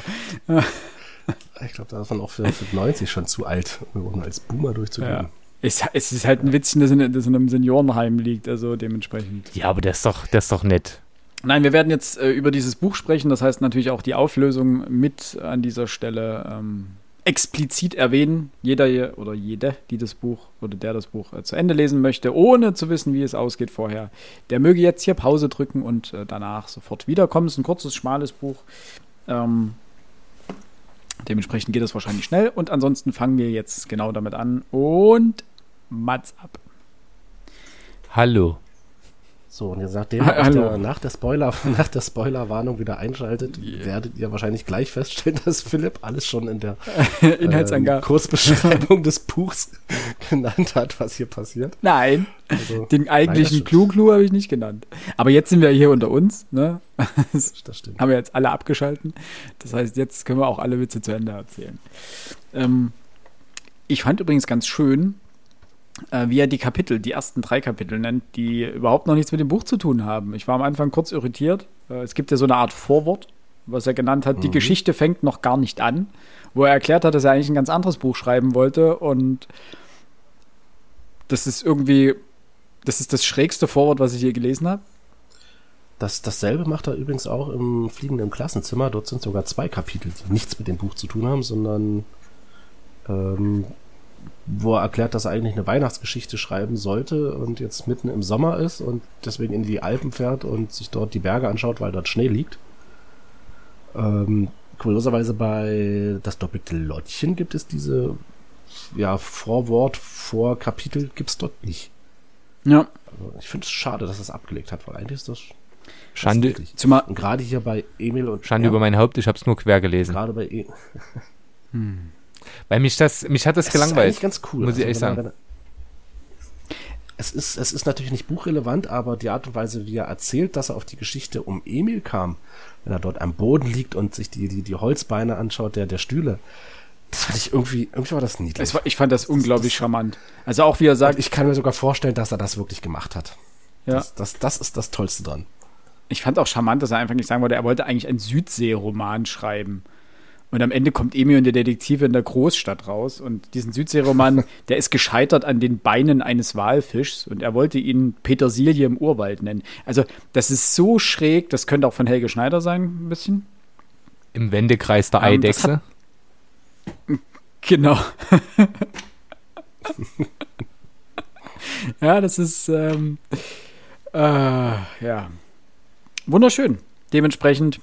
Speaker 2: ich glaube, da ist man auch für, für 90 schon zu alt, um als Boomer durchzugehen.
Speaker 1: Ja. Es, es ist halt ein Witzchen, das in, das in einem Seniorenheim liegt, also dementsprechend.
Speaker 3: Ja, aber der ist doch, der ist doch nett.
Speaker 1: Nein, wir werden jetzt äh, über dieses Buch sprechen, das heißt natürlich auch die Auflösung mit an dieser Stelle ähm, explizit erwähnen. Jeder oder jede, die das Buch oder der das Buch äh, zu Ende lesen möchte, ohne zu wissen, wie es ausgeht vorher, der möge jetzt hier Pause drücken und äh, danach sofort wiederkommen. Es ist ein kurzes, schmales Buch. Ähm, dementsprechend geht es wahrscheinlich schnell. Und ansonsten fangen wir jetzt genau damit an. Und Mats ab.
Speaker 3: Hallo.
Speaker 2: So, und jetzt nachdem ihr der, nach der Spoiler, nach der Spoilerwarnung wieder einschaltet, yeah. werdet ihr wahrscheinlich gleich feststellen, dass Philipp alles schon in der
Speaker 1: ähm,
Speaker 2: Kursbeschreibung des Buchs genannt hat, was hier passiert.
Speaker 1: Nein, also, den eigentlichen Clou-Clou habe ich nicht genannt. Aber jetzt sind wir hier unter uns, ne? Das, das stimmt. Haben wir jetzt alle abgeschalten. Das heißt, jetzt können wir auch alle Witze zu Ende erzählen. Ähm, ich fand übrigens ganz schön, äh, wie er die Kapitel, die ersten drei Kapitel nennt, die überhaupt noch nichts mit dem Buch zu tun haben. Ich war am Anfang kurz irritiert. Äh, es gibt ja so eine Art Vorwort, was er genannt hat, mhm. die Geschichte fängt noch gar nicht an, wo er erklärt hat, dass er eigentlich ein ganz anderes Buch schreiben wollte und das ist irgendwie, das ist das schrägste Vorwort, was ich je gelesen habe.
Speaker 2: Das, dasselbe macht er übrigens auch im fliegenden Klassenzimmer. Dort sind sogar zwei Kapitel, die nichts mit dem Buch zu tun haben, sondern ähm, wo er erklärt, dass er eigentlich eine Weihnachtsgeschichte schreiben sollte und jetzt mitten im Sommer ist und deswegen in die Alpen fährt und sich dort die Berge anschaut, weil dort Schnee liegt. Ähm, kurioserweise bei das doppelte Lottchen gibt es diese ja, Vorwort, Vorkapitel gibt es dort nicht.
Speaker 1: Ja.
Speaker 2: Also ich finde es schade, dass es abgelegt hat, weil eigentlich ist das
Speaker 3: Schande.
Speaker 2: Zumal gerade hier bei Emil und
Speaker 3: Schande ja, über mein Haupt, ich habe es nur quer gelesen.
Speaker 2: Gerade bei e
Speaker 3: hm. Weil mich das, mich hat das, das gelangweilt.
Speaker 2: Ist ganz cool.
Speaker 3: Muss ich also, ehrlich sagen.
Speaker 2: es ist, es ist natürlich nicht buchrelevant, aber die Art und Weise, wie er erzählt, dass er auf die Geschichte um Emil kam, wenn er dort am Boden liegt und sich die, die, die Holzbeine anschaut, der, der Stühle, das fand ich irgendwie, irgendwie war das niedlich.
Speaker 1: War, ich fand das, das unglaublich das, charmant. Also auch wie er sagt.
Speaker 2: ich kann mir sogar vorstellen, dass er das wirklich gemacht hat. Ja. Das, das, das ist das Tollste dran.
Speaker 1: Ich fand auch charmant, dass er einfach nicht sagen wollte, er wollte eigentlich einen Südsee-Roman schreiben. Und am Ende kommt Emil und der Detektive in der Großstadt raus. Und diesen Südseeroman, der ist gescheitert an den Beinen eines Walfischs. Und er wollte ihn Petersilie im Urwald nennen. Also, das ist so schräg, das könnte auch von Helge Schneider sein, ein bisschen.
Speaker 3: Im Wendekreis der ähm, Eidechse.
Speaker 1: Hat, genau. ja, das ist, ähm, äh, ja, wunderschön. Dementsprechend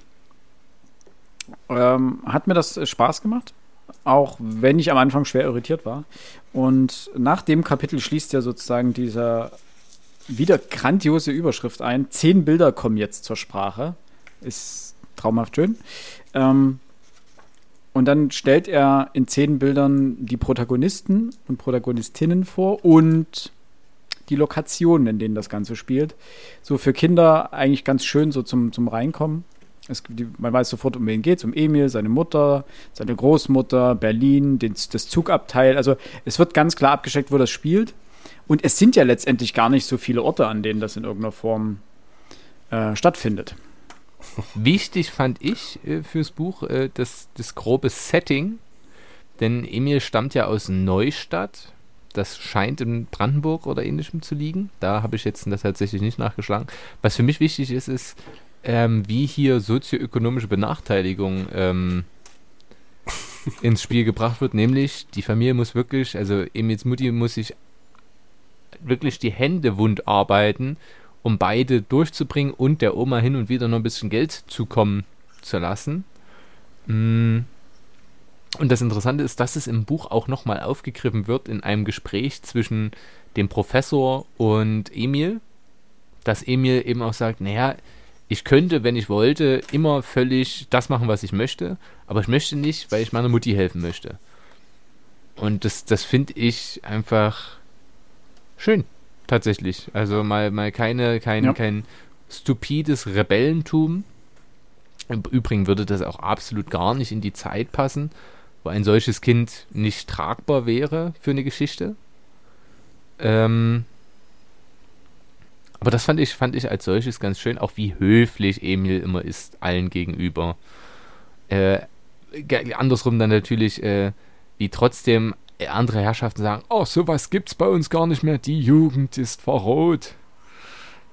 Speaker 1: ähm, hat mir das Spaß gemacht, auch wenn ich am Anfang schwer irritiert war. Und nach dem Kapitel schließt ja sozusagen dieser wieder grandiose Überschrift ein. Zehn Bilder kommen jetzt zur Sprache. Ist traumhaft schön. Ähm, und dann stellt er in zehn Bildern die Protagonisten und Protagonistinnen vor und die Lokationen, in denen das Ganze spielt. So für Kinder eigentlich ganz schön so zum, zum Reinkommen. Es, die, man weiß sofort, um wen geht es, um Emil, seine Mutter, seine Großmutter, Berlin, den, das Zugabteil. Also es wird ganz klar abgesteckt, wo das spielt. Und es sind ja letztendlich gar nicht so viele Orte, an denen das in irgendeiner Form äh, stattfindet.
Speaker 3: Wichtig fand ich äh, fürs Buch äh, das, das grobe Setting, denn Emil stammt ja aus Neustadt. Das scheint in Brandenburg oder ähnlichem zu liegen. Da habe ich jetzt tatsächlich nicht nachgeschlagen. Was für mich wichtig ist, ist, ähm, wie hier sozioökonomische Benachteiligung ähm, ins Spiel gebracht wird, nämlich die Familie muss wirklich, also Emils Mutti muss sich wirklich die Hände wund arbeiten, um beide durchzubringen und der Oma hin und wieder noch ein bisschen Geld zukommen zu lassen. Mm. Und das Interessante ist, dass es im Buch auch nochmal aufgegriffen wird in einem Gespräch zwischen dem Professor und Emil, dass Emil eben auch sagt, naja, ich könnte, wenn ich wollte, immer völlig das machen, was ich möchte, aber ich möchte nicht, weil ich meiner Mutti helfen möchte. Und das, das finde ich einfach schön, tatsächlich. Also mal, mal keine, kein, ja. kein stupides Rebellentum. Im Übrigen würde das auch absolut gar nicht in die Zeit passen, wo ein solches Kind nicht tragbar wäre für eine Geschichte. Ähm, aber das fand ich, fand ich als solches ganz schön, auch wie höflich Emil immer ist allen gegenüber. Äh, andersrum dann natürlich, äh, wie trotzdem andere Herrschaften sagen, oh, sowas gibt's bei uns gar nicht mehr, die Jugend ist verroht.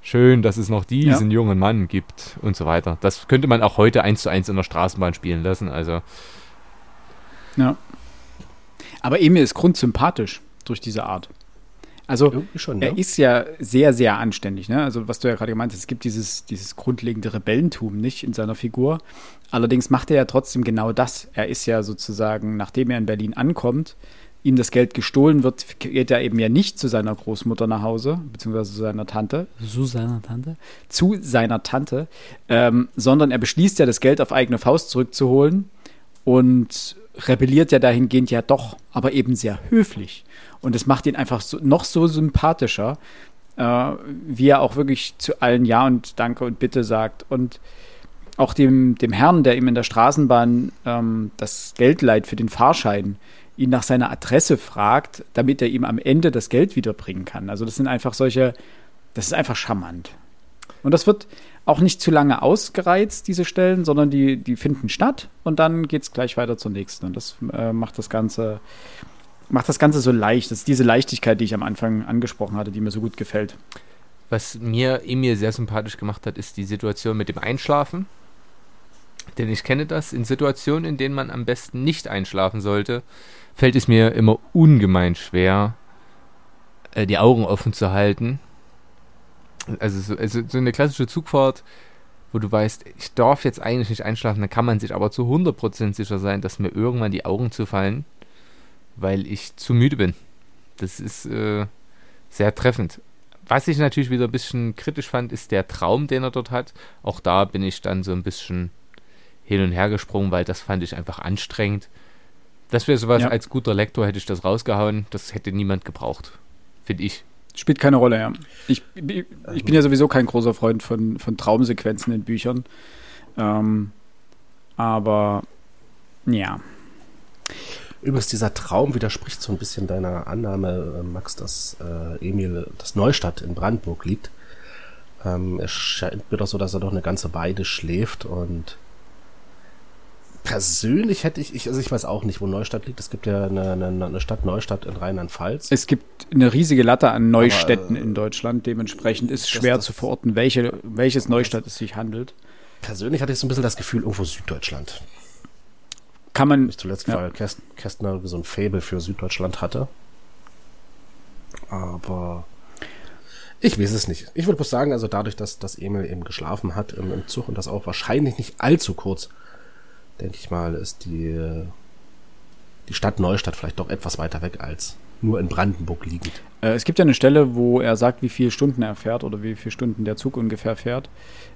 Speaker 3: Schön, dass es noch diesen ja. jungen Mann gibt und so weiter. Das könnte man auch heute eins zu eins in der Straßenbahn spielen lassen, also.
Speaker 1: Ja. Aber Emil ist grundsympathisch durch diese Art. Also schon, er ja. ist ja sehr, sehr anständig. Ne? Also was du ja gerade gemeint hast, es gibt dieses, dieses grundlegende Rebellentum nicht in seiner Figur. Allerdings macht er ja trotzdem genau das. Er ist ja sozusagen, nachdem er in Berlin ankommt, ihm das Geld gestohlen wird, geht er eben ja nicht zu seiner Großmutter nach Hause, beziehungsweise zu seiner Tante.
Speaker 3: Zu seiner Tante?
Speaker 1: Zu seiner Tante. Ähm, sondern er beschließt ja, das Geld auf eigene Faust zurückzuholen und rebelliert ja dahingehend ja doch, aber eben sehr höflich. Und es macht ihn einfach so, noch so sympathischer, äh, wie er auch wirklich zu allen Ja und Danke und Bitte sagt. Und auch dem, dem Herrn, der ihm in der Straßenbahn ähm, das Geld leiht für den Fahrschein, ihn nach seiner Adresse fragt, damit er ihm am Ende das Geld wiederbringen kann. Also das sind einfach solche, das ist einfach charmant. Und das wird auch nicht zu lange ausgereizt, diese Stellen, sondern die, die finden statt und dann geht es gleich weiter zur nächsten. Und das äh, macht das Ganze macht das Ganze so leicht. Das ist diese Leichtigkeit, die ich am Anfang angesprochen hatte, die mir so gut gefällt.
Speaker 3: Was mir Emil sehr sympathisch gemacht hat, ist die Situation mit dem Einschlafen. Denn ich kenne das, in Situationen, in denen man am besten nicht einschlafen sollte, fällt es mir immer ungemein schwer, äh, die Augen offen zu halten. Also so, also so eine klassische Zugfahrt, wo du weißt, ich darf jetzt eigentlich nicht einschlafen, dann kann man sich aber zu 100% sicher sein, dass mir irgendwann die Augen zufallen weil ich zu müde bin. Das ist äh, sehr treffend. Was ich natürlich wieder ein bisschen kritisch fand, ist der Traum, den er dort hat. Auch da bin ich dann so ein bisschen hin und her gesprungen, weil das fand ich einfach anstrengend. Das wäre sowas, ja. als guter Lektor hätte ich das rausgehauen. Das hätte niemand gebraucht, finde ich.
Speaker 1: Spielt keine Rolle, ja. Ich, ich bin ja sowieso kein großer Freund von, von Traumsequenzen in Büchern. Ähm, aber ja.
Speaker 2: Übrigens, dieser Traum widerspricht so ein bisschen deiner Annahme, äh, Max, dass äh, Emil, das Neustadt in Brandenburg liegt. Ähm, es scheint mir doch so, dass er doch eine ganze Weide schläft und persönlich hätte ich, ich, also ich weiß auch nicht, wo Neustadt liegt. Es gibt ja eine, eine, eine Stadt Neustadt in Rheinland-Pfalz.
Speaker 1: Es gibt eine riesige Latte an Neustädten Aber, äh, in Deutschland. Dementsprechend ist es schwer das, zu verorten, welche, welches Neustadt es sich handelt.
Speaker 2: Persönlich hatte ich so ein bisschen das Gefühl, irgendwo Süddeutschland
Speaker 1: kann man.
Speaker 2: Ich zuletzt, ja. weil Kästner so ein Fable für Süddeutschland hatte. Aber ich weiß es nicht. Ich würde bloß sagen, also dadurch, dass, dass Emil eben geschlafen hat im, im Zug und das auch wahrscheinlich nicht allzu kurz, denke ich mal, ist die, die Stadt Neustadt vielleicht doch etwas weiter weg als nur in Brandenburg liegend.
Speaker 1: Äh, es gibt ja eine Stelle, wo er sagt, wie viele Stunden er fährt oder wie viele Stunden der Zug ungefähr fährt.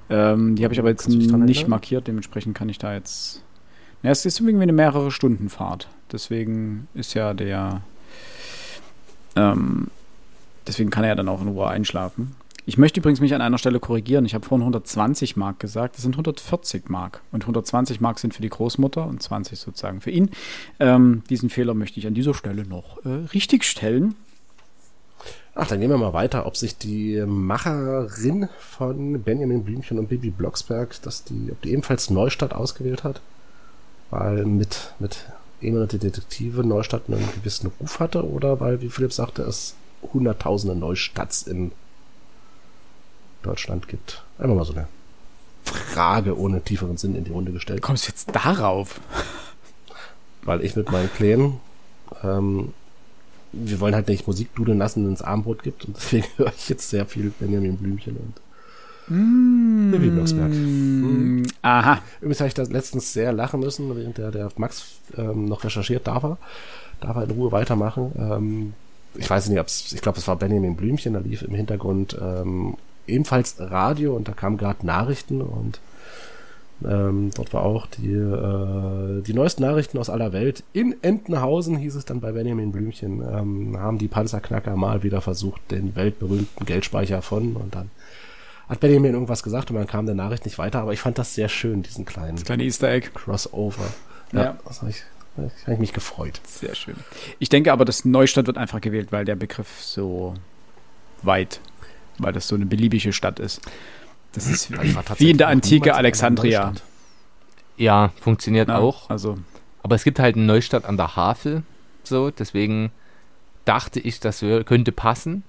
Speaker 1: Ähm, die habe ich aber jetzt nicht markiert, dementsprechend kann ich da jetzt ja, es ist irgendwie eine mehrere Stunden Fahrt. Deswegen ist ja der. Ähm, deswegen kann er ja dann auch in Ruhe einschlafen. Ich möchte übrigens mich an einer Stelle korrigieren. Ich habe vorhin 120 Mark gesagt. Das sind 140 Mark. Und 120 Mark sind für die Großmutter und 20 sozusagen für ihn. Ähm, diesen Fehler möchte ich an dieser Stelle noch äh, richtig stellen.
Speaker 2: Ach, dann gehen wir mal weiter, ob sich die Macherin von Benjamin Blümchen und Bibi Blocksberg, dass die, ob die ebenfalls Neustadt ausgewählt hat weil mit, mit die Detektive Neustadt einen gewissen Ruf hatte oder weil, wie Philipp sagte, es hunderttausende Neustadts in Deutschland gibt. Einfach mal so eine Frage ohne tieferen Sinn in die Runde gestellt.
Speaker 1: Kommst du jetzt darauf?
Speaker 2: Weil ich mit meinen Plänen, ähm, wir wollen halt nicht Musik dudeln lassen, wenn es Armbrot gibt und deswegen höre ich jetzt sehr viel Benjamin Blümchen und
Speaker 1: Mmh. Wie Blocksberg. Mmh. Aha.
Speaker 2: Übrigens habe ich da letztens sehr lachen müssen, während der, der Max ähm, noch recherchiert, darf er, darf er in Ruhe weitermachen. Ähm, ich weiß nicht, ob's, ich glaube, es war Benjamin Blümchen, da lief im Hintergrund ähm, ebenfalls Radio und da kamen gerade Nachrichten und ähm, dort war auch die, äh, die neuesten Nachrichten aus aller Welt. In Entenhausen hieß es dann bei Benjamin Blümchen, ähm, haben die Panzerknacker mal wieder versucht, den weltberühmten Geldspeicher von und dann hat Benjamin irgendwas gesagt und man kam der Nachricht nicht weiter, aber ich fand das sehr schön, diesen kleinen
Speaker 1: das kleine Easter Egg.
Speaker 2: Crossover. Ja, ja. das habe ich, hab ich mich gefreut.
Speaker 1: Sehr schön. Ich denke aber, das Neustadt wird einfach gewählt, weil der Begriff so weit, weil das so eine beliebige Stadt ist. Das ist wie in der antike Alexandria.
Speaker 3: Ja, funktioniert ja, auch.
Speaker 1: Also.
Speaker 3: Aber es gibt halt eine Neustadt an der Havel, so, deswegen dachte ich, das könnte passen.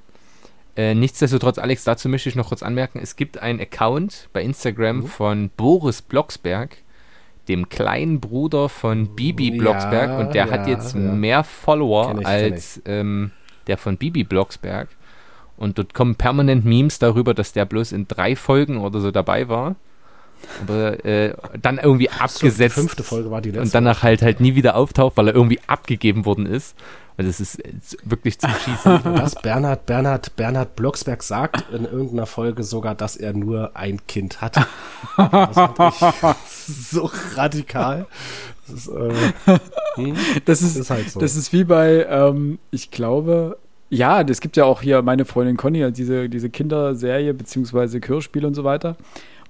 Speaker 3: Äh, nichtsdestotrotz, Alex, dazu möchte ich noch kurz anmerken, es gibt einen Account bei Instagram mhm. von Boris Blocksberg, dem kleinen Bruder von Bibi Blocksberg
Speaker 2: Ja,
Speaker 3: und der
Speaker 2: ja,
Speaker 3: hat jetzt
Speaker 2: ja.
Speaker 3: mehr Follower als ähm, der von Bibi Blocksberg. Und dort kommen permanent Memes darüber, dass der bloß in drei Folgen oder so dabei war. Aber äh, dann irgendwie
Speaker 2: So, die
Speaker 3: abgesetzt
Speaker 2: fünfte Folge war die letzte.
Speaker 3: und danach halt halt nie wieder auftaucht, weil er irgendwie abgegeben worden ist. Und das ist wirklich zum Schießen.
Speaker 2: dass Bernhard, Bernhard, Bernhard Blocksberg sagt in irgendeiner Folge sogar, dass er nur ein Kind hat. Das fand ich so radikal. Das ist, äh, hm,
Speaker 1: Das ist,
Speaker 2: ist halt so.
Speaker 1: das ist wie bei, ähm, ich glaube, ja, es gibt ja auch hier meine Freundin Conny, diese, diese Kinderserie beziehungsweise Hörspiel und so weiter.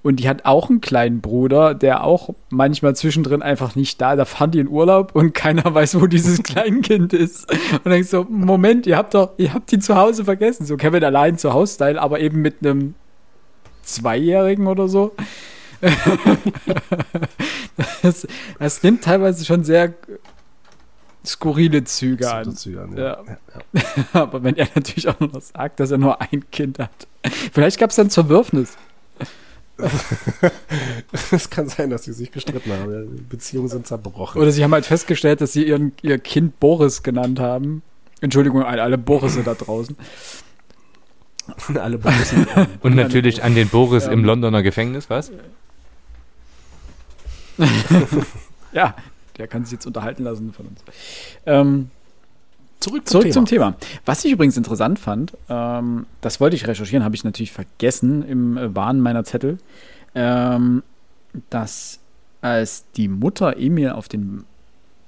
Speaker 1: Und die hat auch einen kleinen Bruder, der auch manchmal zwischendrin einfach nicht da. Da fahren die in Urlaub und keiner weiß, wo dieses Kleinkind ist. Und dann denkst so, Moment, ihr habt doch, ihr habt ihn zu Hause vergessen. So Kevin allein zu Hause-Style, aber eben mit einem Zweijährigen oder so. das, das nimmt teilweise schon sehr skurrile Züge an.
Speaker 2: Dazu, ja.
Speaker 1: Ja.
Speaker 2: Ja.
Speaker 1: Aber wenn er natürlich auch noch sagt, dass er nur ein Kind hat. Vielleicht gab es dann Zerwürfnis.
Speaker 2: Es kann sein, dass sie sich gestritten haben. Die Beziehungen sind zerbrochen.
Speaker 1: Oder sie haben halt festgestellt, dass sie ihren, ihr Kind Boris genannt haben. Entschuldigung an alle Borisse da draußen.
Speaker 2: alle Borussen.
Speaker 3: Und natürlich an den Boris
Speaker 1: Ja.
Speaker 3: im Londoner Gefängnis, was?
Speaker 1: Ja, der kann sich jetzt unterhalten lassen von uns. Ähm,
Speaker 2: Zurück zum
Speaker 1: Zurück
Speaker 2: Thema.
Speaker 1: zum Thema. Was ich übrigens interessant fand, ähm, das wollte ich recherchieren, habe ich natürlich vergessen im äh, Wahn meiner Zettel, ähm, dass als die Mutter Emil auf den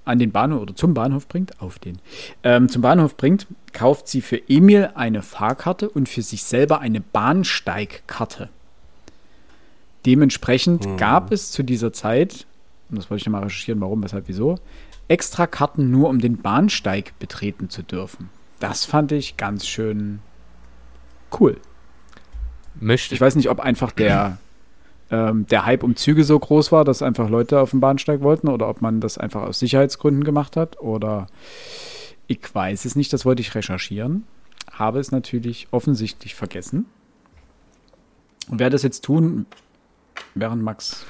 Speaker 1: an den Bahnhof oder zum Bahnhof bringt, auf den, ähm, zum Bahnhof bringt, kauft sie für Emil eine Fahrkarte und für sich selber eine Bahnsteigkarte. Dementsprechend gab es zu dieser Zeit, und das wollte ich nochmal recherchieren, warum, weshalb, wieso, extra Karten nur, um den Bahnsteig betreten zu dürfen. Das fand ich ganz schön cool.
Speaker 3: Möchte
Speaker 1: Ich weiß nicht, ob einfach der, ähm, der Hype um Züge so groß war, dass einfach Leute auf den Bahnsteig wollten oder ob man das einfach aus Sicherheitsgründen gemacht hat oder ich weiß es nicht, das wollte ich recherchieren. Habe es natürlich offensichtlich vergessen. Und werde das jetzt tun, während Max.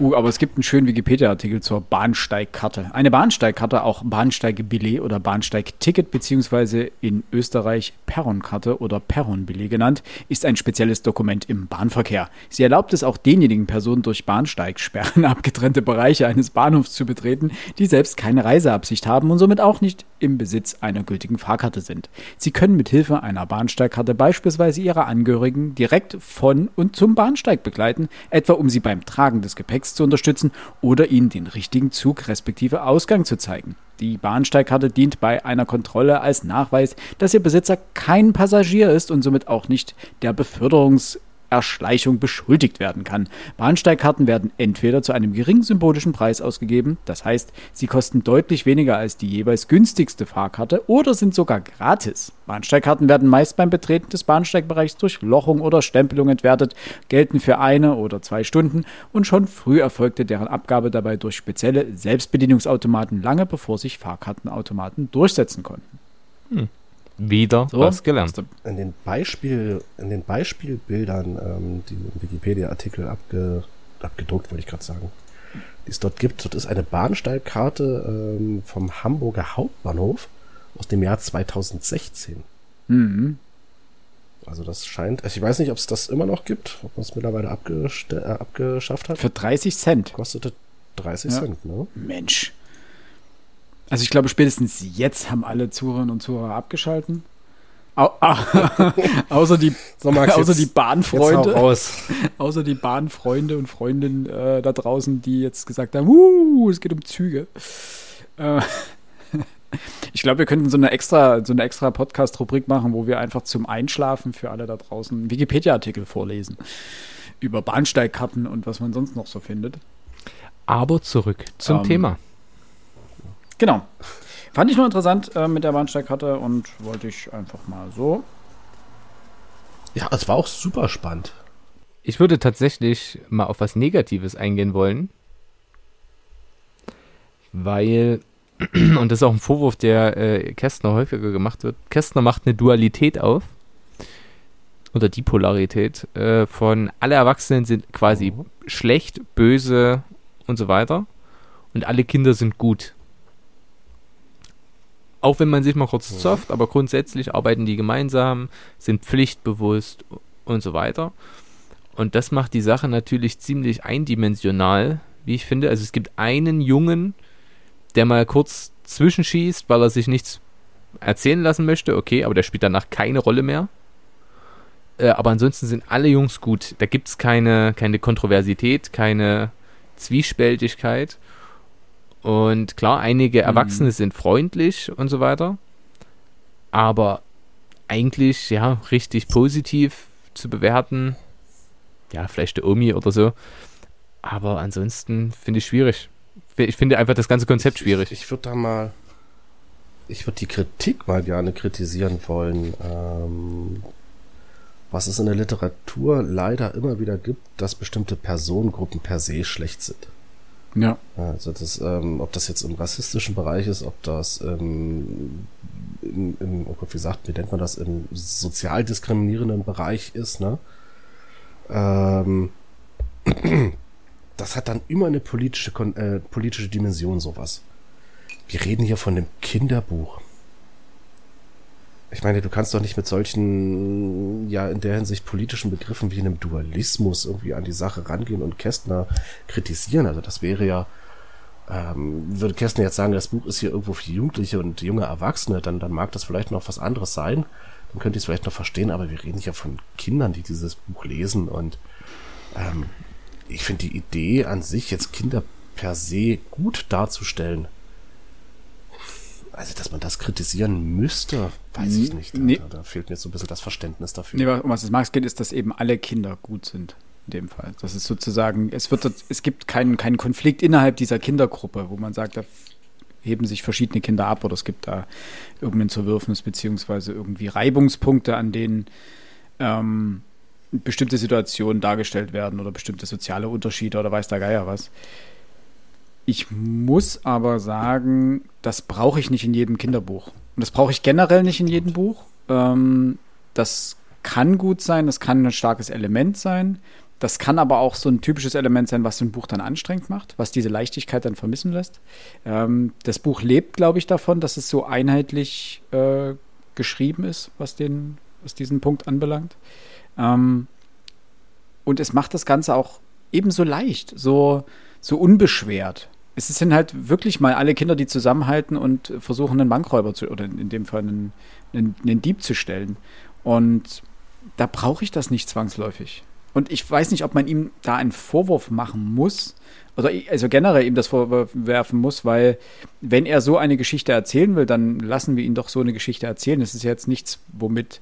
Speaker 1: Uh, aber es gibt einen schönen Wikipedia-Artikel zur Bahnsteigkarte. Eine Bahnsteigkarte, auch Bahnsteigebillet oder Bahnsteigticket, beziehungsweise in Österreich Perronkarte oder Perronbillet genannt, ist ein spezielles Dokument im Bahnverkehr. Sie erlaubt es auch denjenigen Personen durch Bahnsteigsperren abgetrennte Bereiche eines Bahnhofs zu betreten, die selbst keine Reiseabsicht haben und somit auch nicht im Besitz einer gültigen Fahrkarte sind. Sie können mit Hilfe einer Bahnsteigkarte beispielsweise ihre Angehörigen direkt von und zum Bahnsteig begleiten, etwa um sie beim Tragen des Gepäcks zu unterstützen oder ihnen den richtigen Zug respektive Ausgang zu zeigen. Die Bahnsteigkarte dient bei einer Kontrolle als Nachweis, dass ihr Besitzer kein Passagier ist und somit auch nicht der Beförderungserschleichung beschuldigt werden kann. Bahnsteigkarten werden entweder zu einem geringen symbolischen Preis ausgegeben, das heißt, sie kosten deutlich weniger als die jeweils günstigste Fahrkarte oder sind sogar gratis. Bahnsteigkarten werden meist beim Betreten des Bahnsteigbereichs durch Lochung oder Stempelung entwertet, gelten für eine oder zwei Stunden und schon früh erfolgte deren Abgabe dabei durch spezielle Selbstbedienungsautomaten lange bevor sich Fahrkartenautomaten durchsetzen konnten.
Speaker 3: Wieder
Speaker 1: So.
Speaker 3: was gelernt.
Speaker 2: In den, Beispiel, in den Beispielbildern, ähm, die im Wikipedia-Artikel abge, abgedruckt, wollte ich gerade sagen, die es dort gibt, dort ist eine Bahnsteigkarte ähm, vom Hamburger Hauptbahnhof aus dem Jahr 2016.
Speaker 1: Mhm.
Speaker 2: Also das scheint, also ich weiß nicht, ob es das immer noch gibt, ob man es mittlerweile äh, abgeschafft hat.
Speaker 1: Für 30 Cent.
Speaker 2: Kostete 30
Speaker 1: Ja.
Speaker 2: Cent, ne?
Speaker 1: Mensch. Also ich glaube, spätestens jetzt haben alle Zuhörerinnen und Zuhörer abgeschalten. Au, au, außer die,
Speaker 2: So, Max,
Speaker 1: außer
Speaker 2: jetzt-
Speaker 1: die Bahnfreunde.
Speaker 2: raus.
Speaker 1: Außer die Bahnfreunde und Freundinnen äh, da draußen, die jetzt gesagt haben, uh, es geht um Züge. Äh, ich glaube, wir könnten so eine extra, so eine extra Podcast-Rubrik machen, wo wir einfach zum Einschlafen für alle da draußen einen Wikipedia-Artikel vorlesen. Über Bahnsteigkarten und was man sonst noch so findet.
Speaker 3: Aber zurück zum
Speaker 1: Ähm,
Speaker 3: Thema.
Speaker 1: Genau. Fand ich nur interessant äh, mit der Bahnsteigkarte und wollte ich einfach mal so.
Speaker 2: Ja, es war auch super spannend.
Speaker 3: Ich würde tatsächlich mal auf was Negatives eingehen wollen. Weil, und das ist auch ein Vorwurf, der äh, Kästner häufiger gemacht wird. Kästner macht eine Dualität auf. Oder die Polarität äh, von alle Erwachsenen sind quasi
Speaker 2: Mhm.
Speaker 3: schlecht, böse und so weiter. Und alle Kinder sind gut. Auch wenn man sich mal kurz zofft, aber grundsätzlich arbeiten die gemeinsam, sind pflichtbewusst und so weiter. Und das macht die Sache natürlich ziemlich eindimensional, wie ich finde. Also es gibt einen Jungen, der mal kurz zwischenschießt, weil er sich nichts erzählen lassen möchte, okay, aber der spielt danach keine Rolle mehr. Äh, aber ansonsten sind alle Jungs gut. Da gibt es keine, keine Kontroversität, keine Zwiespältigkeit. Und klar, einige Erwachsene mhm. sind freundlich und so weiter. Aber eigentlich, ja, richtig positiv zu bewerten. Ja, vielleicht der Omi oder so. Aber ansonsten finde ich schwierig. Ich finde einfach das ganze Konzept schwierig.
Speaker 2: Ich, ich würde da mal, ich würde die Kritik mal gerne kritisieren wollen. Ähm, was es in der Literatur leider immer wieder gibt, dass bestimmte Personengruppen per se schlecht sind.
Speaker 1: Ja.
Speaker 2: Also das, ähm, ob das jetzt im rassistischen Bereich ist, ob das ähm, im, im, oh Gott, wie sagt, wie nennt man das, im sozial diskriminierenden Bereich ist, ne? Ähm, das hat dann immer eine politische, äh, politische Dimension, sowas. Wir reden hier von einem Kinderbuch. Ich meine, du kannst doch nicht mit solchen, ja, in der Hinsicht politischen Begriffen wie einem Dualismus irgendwie an die Sache rangehen und Kästner kritisieren. Also das wäre ja, ähm, würde Kästner jetzt sagen, das Buch ist hier irgendwo für Jugendliche und junge Erwachsene, dann, dann mag das vielleicht noch was anderes sein. Dann könnte ich es vielleicht noch verstehen, aber wir reden hier von Kindern, die dieses Buch lesen und ähm, ich finde die Idee an sich, jetzt Kinder per se gut darzustellen, also, dass man das kritisieren müsste, weiß ich nicht. Da, nee. da, fehlt mir so ein bisschen das Verständnis dafür.
Speaker 1: Nee, um was es Marx geht, ist, dass eben alle Kinder gut sind. In dem Fall. Das ist sozusagen, es wird, es gibt keinen, keinen Konflikt innerhalb dieser Kindergruppe, wo man sagt, da heben sich verschiedene Kinder ab oder es gibt da irgendein Zerwürfnis beziehungsweise irgendwie Reibungspunkte, an denen ähm, bestimmte Situationen dargestellt werden oder bestimmte soziale Unterschiede oder weiß der Geier was. Ich muss aber sagen, das brauche ich nicht in jedem Kinderbuch. Und das brauche ich generell nicht in jedem Buch. Ähm, das kann gut sein, das kann ein starkes Element sein. Das kann aber auch so ein typisches Element sein, was so ein Buch dann anstrengend macht, was diese Leichtigkeit dann vermissen lässt. Ähm, das Buch lebt, glaube ich, davon, dass es so einheitlich äh, geschrieben ist, was, den, was diesen Punkt anbelangt. Ähm, und es macht das Ganze auch ebenso leicht, so, so unbeschwert. Es sind halt wirklich mal alle Kinder, die zusammenhalten und versuchen, einen Bankräuber zu, oder in dem Fall einen, einen, einen Dieb zu stellen. Und da brauche ich das nicht zwangsläufig. Und ich weiß nicht, ob man ihm da einen Vorwurf machen muss, oder also generell ihm das vorwerfen muss, weil wenn er so eine Geschichte erzählen will, dann lassen wir ihn doch so eine Geschichte erzählen. Es ist jetzt nichts, womit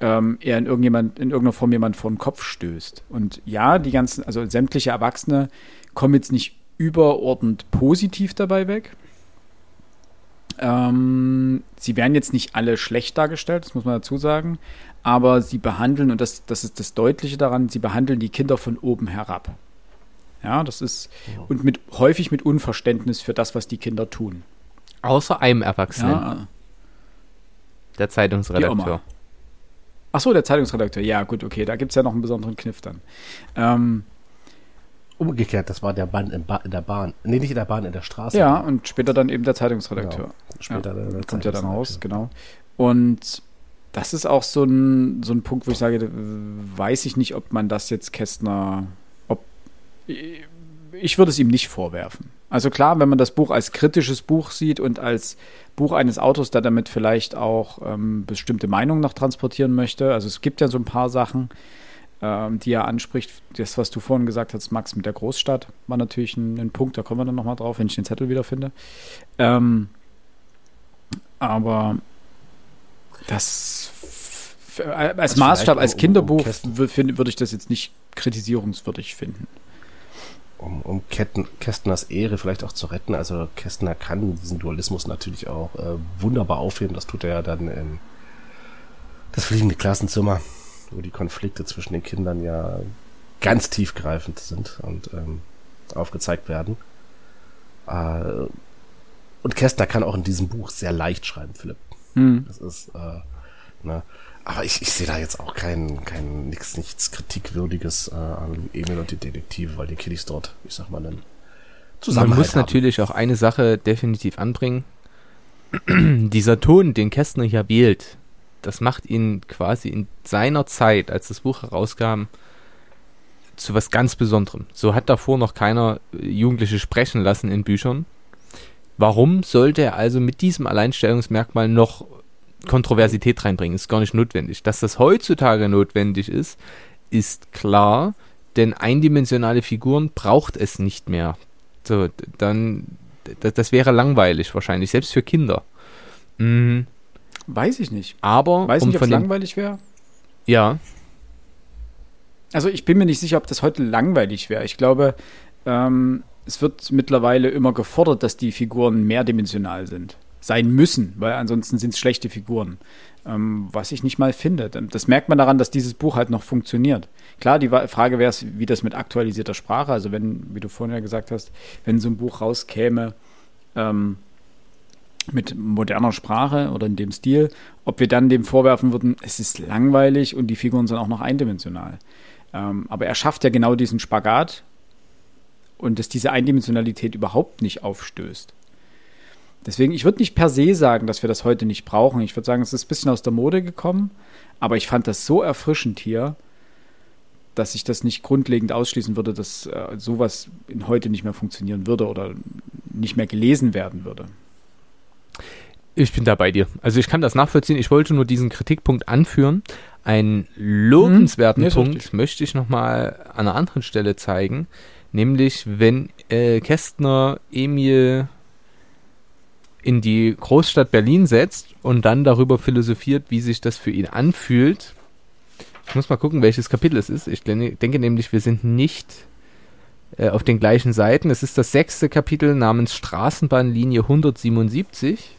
Speaker 1: ähm, er in irgendjemand, in irgendeiner Form jemand vor den Kopf stößt. Und ja, die ganzen, also sämtliche Erwachsene kommen jetzt nicht überordnet positiv dabei weg. Ähm, sie werden jetzt nicht alle schlecht dargestellt, das muss man dazu sagen, aber sie behandeln, und das, das ist das Deutliche daran, sie behandeln die Kinder von oben herab. Ja, das ist, ja. und mit, häufig mit Unverständnis für das, was die Kinder tun.
Speaker 3: Außer einem Erwachsenen. Ja. Der Zeitungsredakteur.
Speaker 1: Ach so, der Zeitungsredakteur. Ja, gut, okay, da gibt es ja noch einen besonderen Kniff dann. Ähm,
Speaker 2: Umgekehrt, das war der Mann in, ba in, der Bahn. Nee, nicht in der Bahn, in der Straße.
Speaker 1: Ja, und später dann eben der Zeitungsredakteur. Genau. Später ja, der kommt ja dann raus, genau. Und das ist auch so ein, so ein Punkt, wo ich sage, weiß ich nicht, ob man das jetzt Kästner, ob ich würde es ihm nicht vorwerfen. Also klar, wenn man das Buch als kritisches Buch sieht und als Buch eines Autors, der damit vielleicht auch ähm, bestimmte Meinungen noch transportieren möchte. Also es gibt ja so ein paar Sachen, ähm, die er anspricht. Das, was du vorhin gesagt hast, Max, mit der Großstadt, war natürlich ein, ein Punkt, da kommen wir dann nochmal drauf, wenn ich den Zettel wiederfinde. Ähm, aber das als also Maßstab, als Kinderbuch um, würde ich das jetzt nicht kritisierungswürdig finden.
Speaker 2: Um, um Kästners Ehre vielleicht auch zu retten. Also Kästner kann diesen Dualismus natürlich auch äh, wunderbar aufheben. Das tut er ja dann in das fliegende Klassenzimmer wo die Konflikte zwischen den Kindern ja ganz tiefgreifend sind und ähm, aufgezeigt werden. Äh, und Kästner kann auch in diesem Buch sehr leicht schreiben, Philipp. Hm. Das ist, äh, ne? Aber ich, ich sehe da jetzt auch kein, kein nichts, nichts Kritikwürdiges äh, an Emil und die Detektive, weil die Kiddies dort, ich sag mal, einen
Speaker 3: Man muss haben. natürlich auch eine Sache definitiv anbringen. Dieser Ton, den Kästner hier wählt, das macht ihn quasi in seiner Zeit, als das Buch herauskam, zu was ganz Besonderem. So hat davor noch keiner Jugendliche sprechen lassen in Büchern. Warum sollte er also mit diesem Alleinstellungsmerkmal noch Kontroversität reinbringen? Ist gar nicht notwendig. Dass das heutzutage notwendig ist, ist klar, denn eindimensionale Figuren braucht es nicht mehr. So, dann, das, das wäre langweilig wahrscheinlich, selbst für Kinder.
Speaker 1: Mhm. Weiß ich nicht.
Speaker 3: Aber
Speaker 1: weiß um nicht, ob es langweilig wäre.
Speaker 3: Ja.
Speaker 1: Also ich bin mir nicht sicher, ob das heute langweilig wäre. Ich glaube, ähm, es wird mittlerweile immer gefordert, dass die Figuren mehrdimensional sind. Sein müssen, weil ansonsten sind es schlechte Figuren. Ähm, was ich nicht mal finde. Das merkt man daran, dass dieses Buch halt noch funktioniert. Klar, die Frage wäre es, wie das mit aktualisierter Sprache, also wenn, wie du vorhin ja gesagt hast, wenn so ein Buch rauskäme, ähm, mit moderner Sprache oder in dem Stil, ob wir dann dem vorwerfen würden, es ist langweilig und die Figuren sind auch noch eindimensional. Ähm, aber er schafft ja genau diesen Spagat und dass diese Eindimensionalität überhaupt nicht aufstößt. Deswegen, ich würde nicht per se sagen, dass wir das heute nicht brauchen. Ich würde sagen, es ist ein bisschen aus der Mode gekommen, aber ich fand das so erfrischend hier, dass ich das nicht grundlegend ausschließen würde, dass äh, sowas in heute nicht mehr funktionieren würde oder nicht mehr gelesen werden würde.
Speaker 3: Ich bin da bei dir. Also ich kann das nachvollziehen. Ich wollte nur diesen Kritikpunkt anführen. Einen lobenswerten hm, Punkt möchte ich nochmal an einer anderen Stelle zeigen. Nämlich, wenn äh, Kästner Emil in die Großstadt Berlin setzt und dann darüber philosophiert, wie sich das für ihn anfühlt. Ich muss mal gucken, welches Kapitel es ist. Ich denke nämlich, wir sind nicht äh, auf den gleichen Seiten. Es ist das sechste Kapitel namens Straßenbahnlinie 177.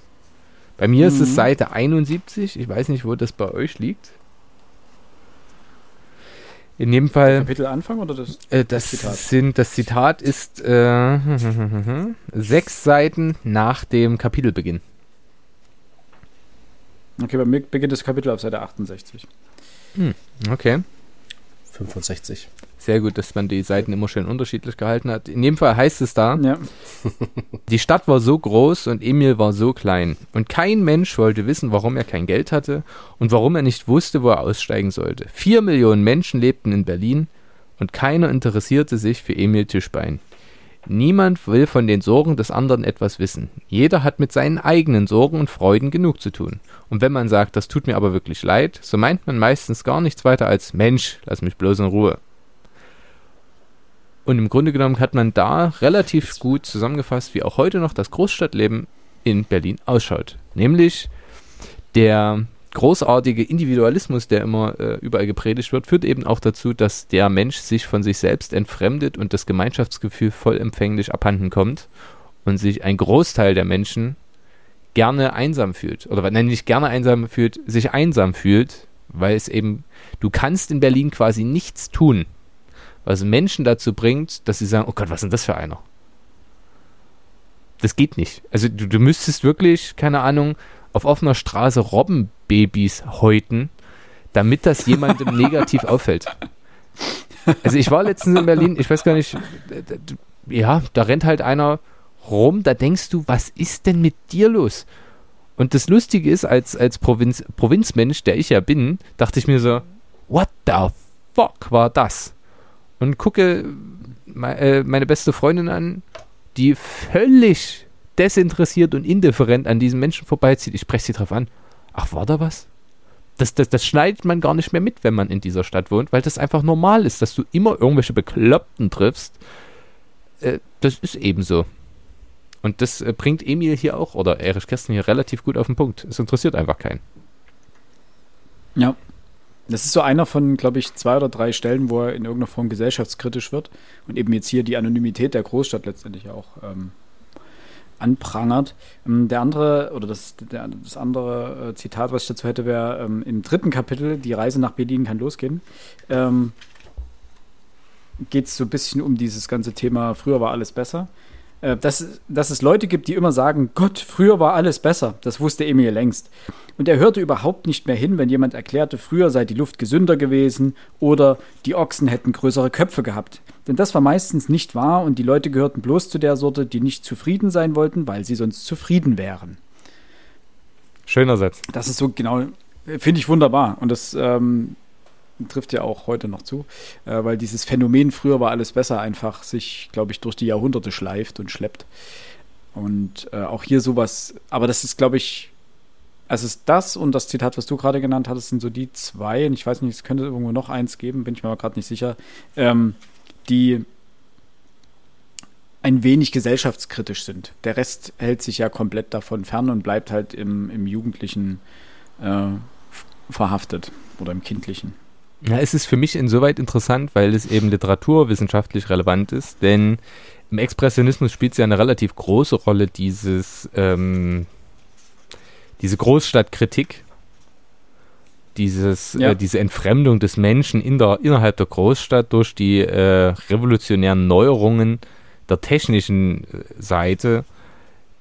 Speaker 3: Bei mir mhm. ist es mhm. Seite 71. Ich weiß nicht, wo das bei euch liegt. In dem Fall.
Speaker 1: Kapitel Anfang oder das,
Speaker 3: äh, das Zitat? Sind, das Zitat ist äh, sechs Seiten nach dem Kapitelbeginn.
Speaker 1: Okay, bei mir beginnt das Kapitel auf Seite 68.
Speaker 3: Hm, okay.
Speaker 2: 65.
Speaker 3: Sehr gut, dass man die Seiten immer schön unterschiedlich gehalten hat. In dem Fall heißt es da, ja. die Stadt war so groß und Emil war so klein. Und kein Mensch wollte wissen, warum er kein Geld hatte und warum er nicht wusste, wo er aussteigen sollte. Vier Millionen Menschen lebten in Berlin und keiner interessierte sich für Emil Tischbein. Niemand will von den Sorgen des anderen etwas wissen. Jeder hat mit seinen eigenen Sorgen und Freuden genug zu tun. Und wenn man sagt, das tut mir aber wirklich leid, so meint man meistens gar nichts weiter als Mensch, lass mich bloß in Ruhe. Und im Grunde genommen hat man da relativ gut zusammengefasst, wie auch heute noch das Großstadtleben in Berlin ausschaut. Nämlich der großartige Individualismus, der immer äh, überall gepredigt wird, führt eben auch dazu, dass der Mensch sich von sich selbst entfremdet und das Gemeinschaftsgefühl vollempfänglich abhanden kommt und sich ein Großteil der Menschen gerne einsam fühlt. Oder nein, nicht gerne einsam fühlt, sich einsam fühlt, weil es eben, du kannst in Berlin quasi nichts tun, was Menschen dazu bringt, dass sie sagen, oh Gott, was ist denn das für einer? Das geht nicht. Also du, du müsstest wirklich, keine Ahnung, auf offener Straße Robbenbabys häuten, damit das jemandem negativ auffällt. Also ich war letztens in Berlin, ich weiß gar nicht, ja, da rennt halt einer rum, da denkst du, was ist denn mit dir los? Und das Lustige ist, als, als Provinz, Provinzmensch, der ich ja bin, dachte ich mir so, what the fuck war das? Und gucke äh, meine beste Freundin an, die völlig desinteressiert und indifferent an diesen Menschen vorbeizieht. Ich spreche sie drauf an. Ach, war da was? Das, das, das schneidet man gar nicht mehr mit, wenn man in dieser Stadt wohnt, weil das einfach normal ist, dass du immer irgendwelche Bekloppten triffst. Äh, das ist eben so. Und das äh, bringt Emil hier auch, oder Erich Kästen hier relativ gut auf den Punkt. Es interessiert einfach keinen.
Speaker 1: Ja, das ist so einer von, glaube ich, zwei oder drei Stellen, wo er in irgendeiner Form gesellschaftskritisch wird und eben jetzt hier die Anonymität der Großstadt letztendlich auch ähm, anprangert. Ähm, der andere, oder das, der, das andere äh, Zitat, was ich dazu hätte, wäre ähm, im dritten Kapitel, die Reise nach Berlin kann losgehen. Ähm, Geht es so ein bisschen um dieses ganze Thema, früher war alles besser. Äh, dass, dass es Leute gibt, die immer sagen, Gott, früher war alles besser. Das wusste Emil längst. Und er hörte überhaupt nicht mehr hin, wenn jemand erklärte, früher sei die Luft gesünder gewesen oder die Ochsen hätten größere Köpfe gehabt. denn das war meistens nicht wahr und die Leute gehörten bloß zu der Sorte, die nicht zufrieden sein wollten, weil sie sonst zufrieden wären.
Speaker 3: Schöner Satz.
Speaker 1: Das ist so genau, finde ich wunderbar. Und das ähm, trifft ja auch heute noch zu, äh, weil dieses Phänomen früher war alles besser einfach sich, glaube ich, durch die Jahrhunderte schleift und schleppt. Und äh, auch hier sowas, aber das ist, glaube ich, also ist das und das Zitat, was du gerade genannt hattest, sind so die zwei, und ich weiß nicht, es könnte irgendwo noch eins geben, bin ich mir aber gerade nicht sicher, ähm, die ein wenig gesellschaftskritisch sind. Der Rest hält sich ja komplett davon fern und bleibt halt im, im Jugendlichen äh, verhaftet oder im Kindlichen.
Speaker 3: Ja, es ist für mich insoweit interessant, weil es eben literaturwissenschaftlich relevant ist, denn im Expressionismus spielt es ja eine relativ große Rolle, dieses, ähm, diese Großstadtkritik, dieses,
Speaker 1: Ja.
Speaker 3: äh, diese Entfremdung des Menschen in der, innerhalb der Großstadt durch die äh, revolutionären Neuerungen der technischen äh, Seite.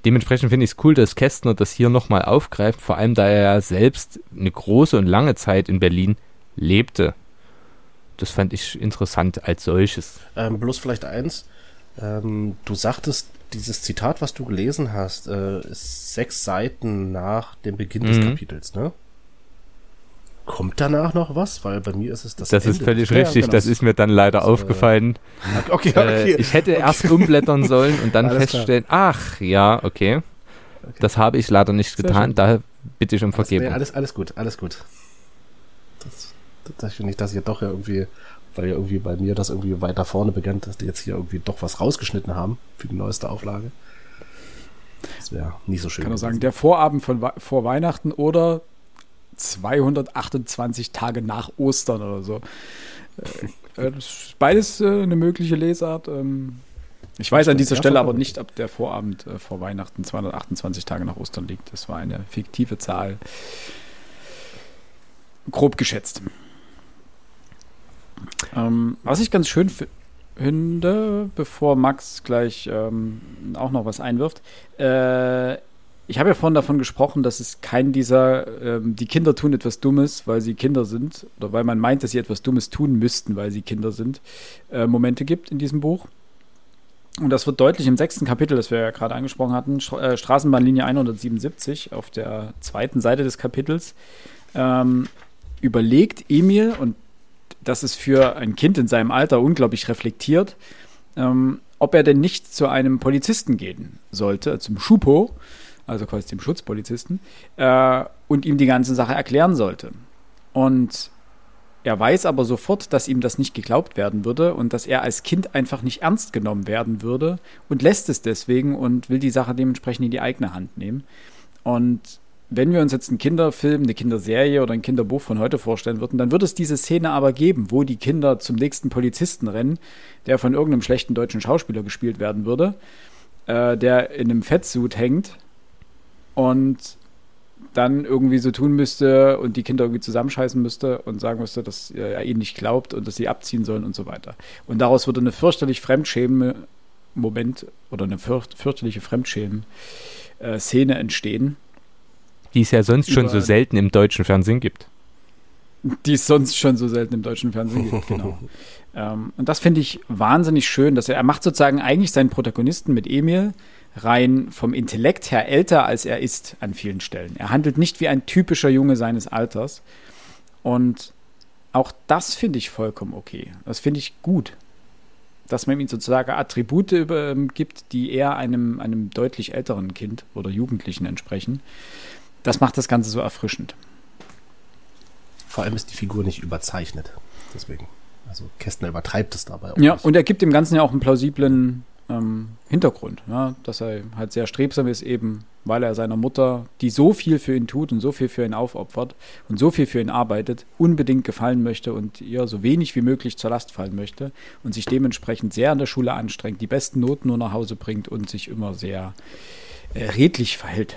Speaker 3: Dementsprechend finde ich es cool, dass Kästner das hier nochmal aufgreift, vor allem da er ja selbst eine große und lange Zeit in Berlin lebte. Das fand ich interessant als solches.
Speaker 2: Ähm, bloß vielleicht eins. Ähm, du sagtest, dieses Zitat, was du gelesen hast, äh, ist sechs Seiten nach dem Beginn des
Speaker 3: Mhm.
Speaker 2: Kapitels, ne? Kommt danach noch was? Weil bei mir ist es das
Speaker 3: Das ist
Speaker 2: Ende.
Speaker 3: völlig
Speaker 1: Ja,
Speaker 3: richtig,
Speaker 1: genau.
Speaker 3: das ist mir dann leider
Speaker 2: Also,
Speaker 3: aufgefallen.
Speaker 2: Okay,
Speaker 3: Äh, ich hätte erst umblättern sollen und dann
Speaker 2: Alles klar.
Speaker 3: feststellen, ach ja, okay. Das habe ich leider nicht
Speaker 1: Sehr
Speaker 3: getan,
Speaker 1: schön.
Speaker 3: da bitte ich um
Speaker 2: alles, nee,
Speaker 3: Vergebung.
Speaker 2: alles, alles gut, alles gut. Das, das finde ich, dass ihr doch ja irgendwie, weil ja irgendwie bei mir das irgendwie weiter vorne begann, dass die jetzt hier irgendwie doch was rausgeschnitten haben für die neueste Auflage. Das wäre nicht so schön.
Speaker 1: Ich kann auch sagen, der Vorabend von, vor Weihnachten oder 228 Tage nach Ostern oder so. Äh, äh, beides äh, eine mögliche Lesart. Ähm, ich weiß an dieser Stelle aber nicht, ob der Vorabend vor Weihnachten 228 Tage nach Ostern liegt. Das war eine fiktive Zahl. Grob geschätzt. Ähm, was ich ganz schön fi- finde, bevor Max gleich ähm, auch noch was einwirft, äh, ich habe ja vorhin davon gesprochen, dass es kein dieser, ähm, die Kinder tun etwas Dummes, weil sie Kinder sind, oder weil man meint, dass sie etwas Dummes tun müssten, weil sie Kinder sind, äh, Momente gibt in diesem Buch. Und das wird deutlich im sechsten Kapitel, das wir ja gerade angesprochen hatten, Stra äh, Straßenbahnlinie 177 auf der zweiten Seite des Kapitels, ähm, überlegt Emil, und das ist für ein Kind in seinem Alter unglaublich reflektiert, ähm, ob er denn nicht zu einem Polizisten gehen sollte, zum Schupo, also quasi dem Schutzpolizisten, äh, und ihm die ganze Sache erklären sollte. Und er weiß aber sofort, dass ihm das nicht geglaubt werden würde und dass er als Kind einfach nicht ernst genommen werden würde und lässt es deswegen und will die Sache dementsprechend in die eigene Hand nehmen. Und wenn wir uns jetzt einen Kinderfilm, eine Kinderserie oder ein Kinderbuch von heute vorstellen würden, dann würde es diese Szene aber geben, wo die Kinder zum nächsten Polizisten rennen, der von irgendeinem schlechten deutschen Schauspieler gespielt werden würde, äh, der in einem Fettsuit hängt und dann irgendwie so tun müsste und die Kinder irgendwie zusammenscheißen müsste und sagen müsste, dass er ihnen nicht glaubt und dass sie abziehen sollen und so weiter. Und daraus würde eine fürchterlich fremdschämende Moment oder eine fürcht fürchterliche Fremdschämen-Szene entstehen,
Speaker 3: Die es ja sonst schon so selten im deutschen Fernsehen gibt.
Speaker 1: die es sonst schon so selten im deutschen Fernsehen gibt. Genau. ähm, und das finde ich wahnsinnig schön, dass er, er macht sozusagen eigentlich seinen Protagonisten mit Emil rein vom Intellekt her älter, als er ist an vielen Stellen. Er handelt nicht wie ein typischer Junge seines Alters. Und auch das finde ich vollkommen okay. Das finde ich gut. Dass man ihm sozusagen Attribute über, ähm, gibt, die eher einem, einem deutlich älteren Kind oder Jugendlichen entsprechen. Das macht das Ganze so erfrischend.
Speaker 2: Vor allem ist die Figur nicht überzeichnet. Deswegen. Also Kästner übertreibt es dabei auch
Speaker 1: Ja,
Speaker 2: nicht.
Speaker 1: und er gibt dem Ganzen ja auch einen plausiblen ähm, Hintergrund, ja, dass er halt sehr strebsam ist, eben weil er seiner Mutter, die so viel für ihn tut und so viel für ihn aufopfert und so viel für ihn arbeitet, unbedingt gefallen möchte und ihr so wenig wie möglich zur Last fallen möchte und sich dementsprechend sehr an der Schule anstrengt, die besten Noten nur nach Hause bringt und sich immer sehr äh, redlich verhält.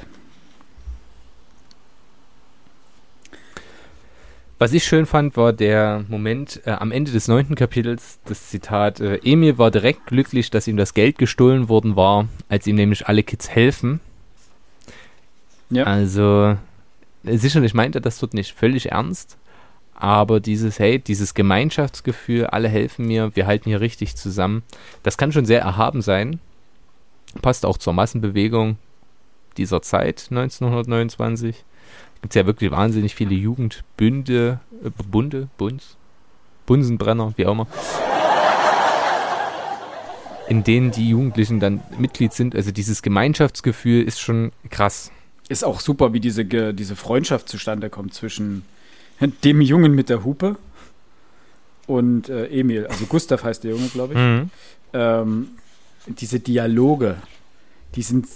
Speaker 3: Was ich schön fand, war der Moment äh, am Ende des neunten Kapitels, das Zitat, äh, Emil war direkt glücklich, dass ihm das Geld gestohlen worden war, als ihm nämlich alle Kids helfen.
Speaker 1: Ja.
Speaker 3: Also, äh, sicherlich meint er das dort nicht völlig ernst, aber dieses, hey, dieses Gemeinschaftsgefühl, alle helfen mir, wir halten hier richtig zusammen, das kann schon sehr erhaben sein. Passt auch zur Massenbewegung dieser Zeit, 1929. Gibt es ja wirklich wahnsinnig viele Jugendbünde, äh, Bunde, Bunds, Bunsenbrenner, wie auch immer. In denen die Jugendlichen dann Mitglied sind. Also dieses Gemeinschaftsgefühl ist schon krass.
Speaker 1: Ist auch super, wie diese, diese Freundschaft zustande kommt zwischen dem Jungen mit der Hupe und äh, Emil. Also Gustav heißt der Junge, glaube ich. Mhm. Ähm, diese Dialoge, die sind,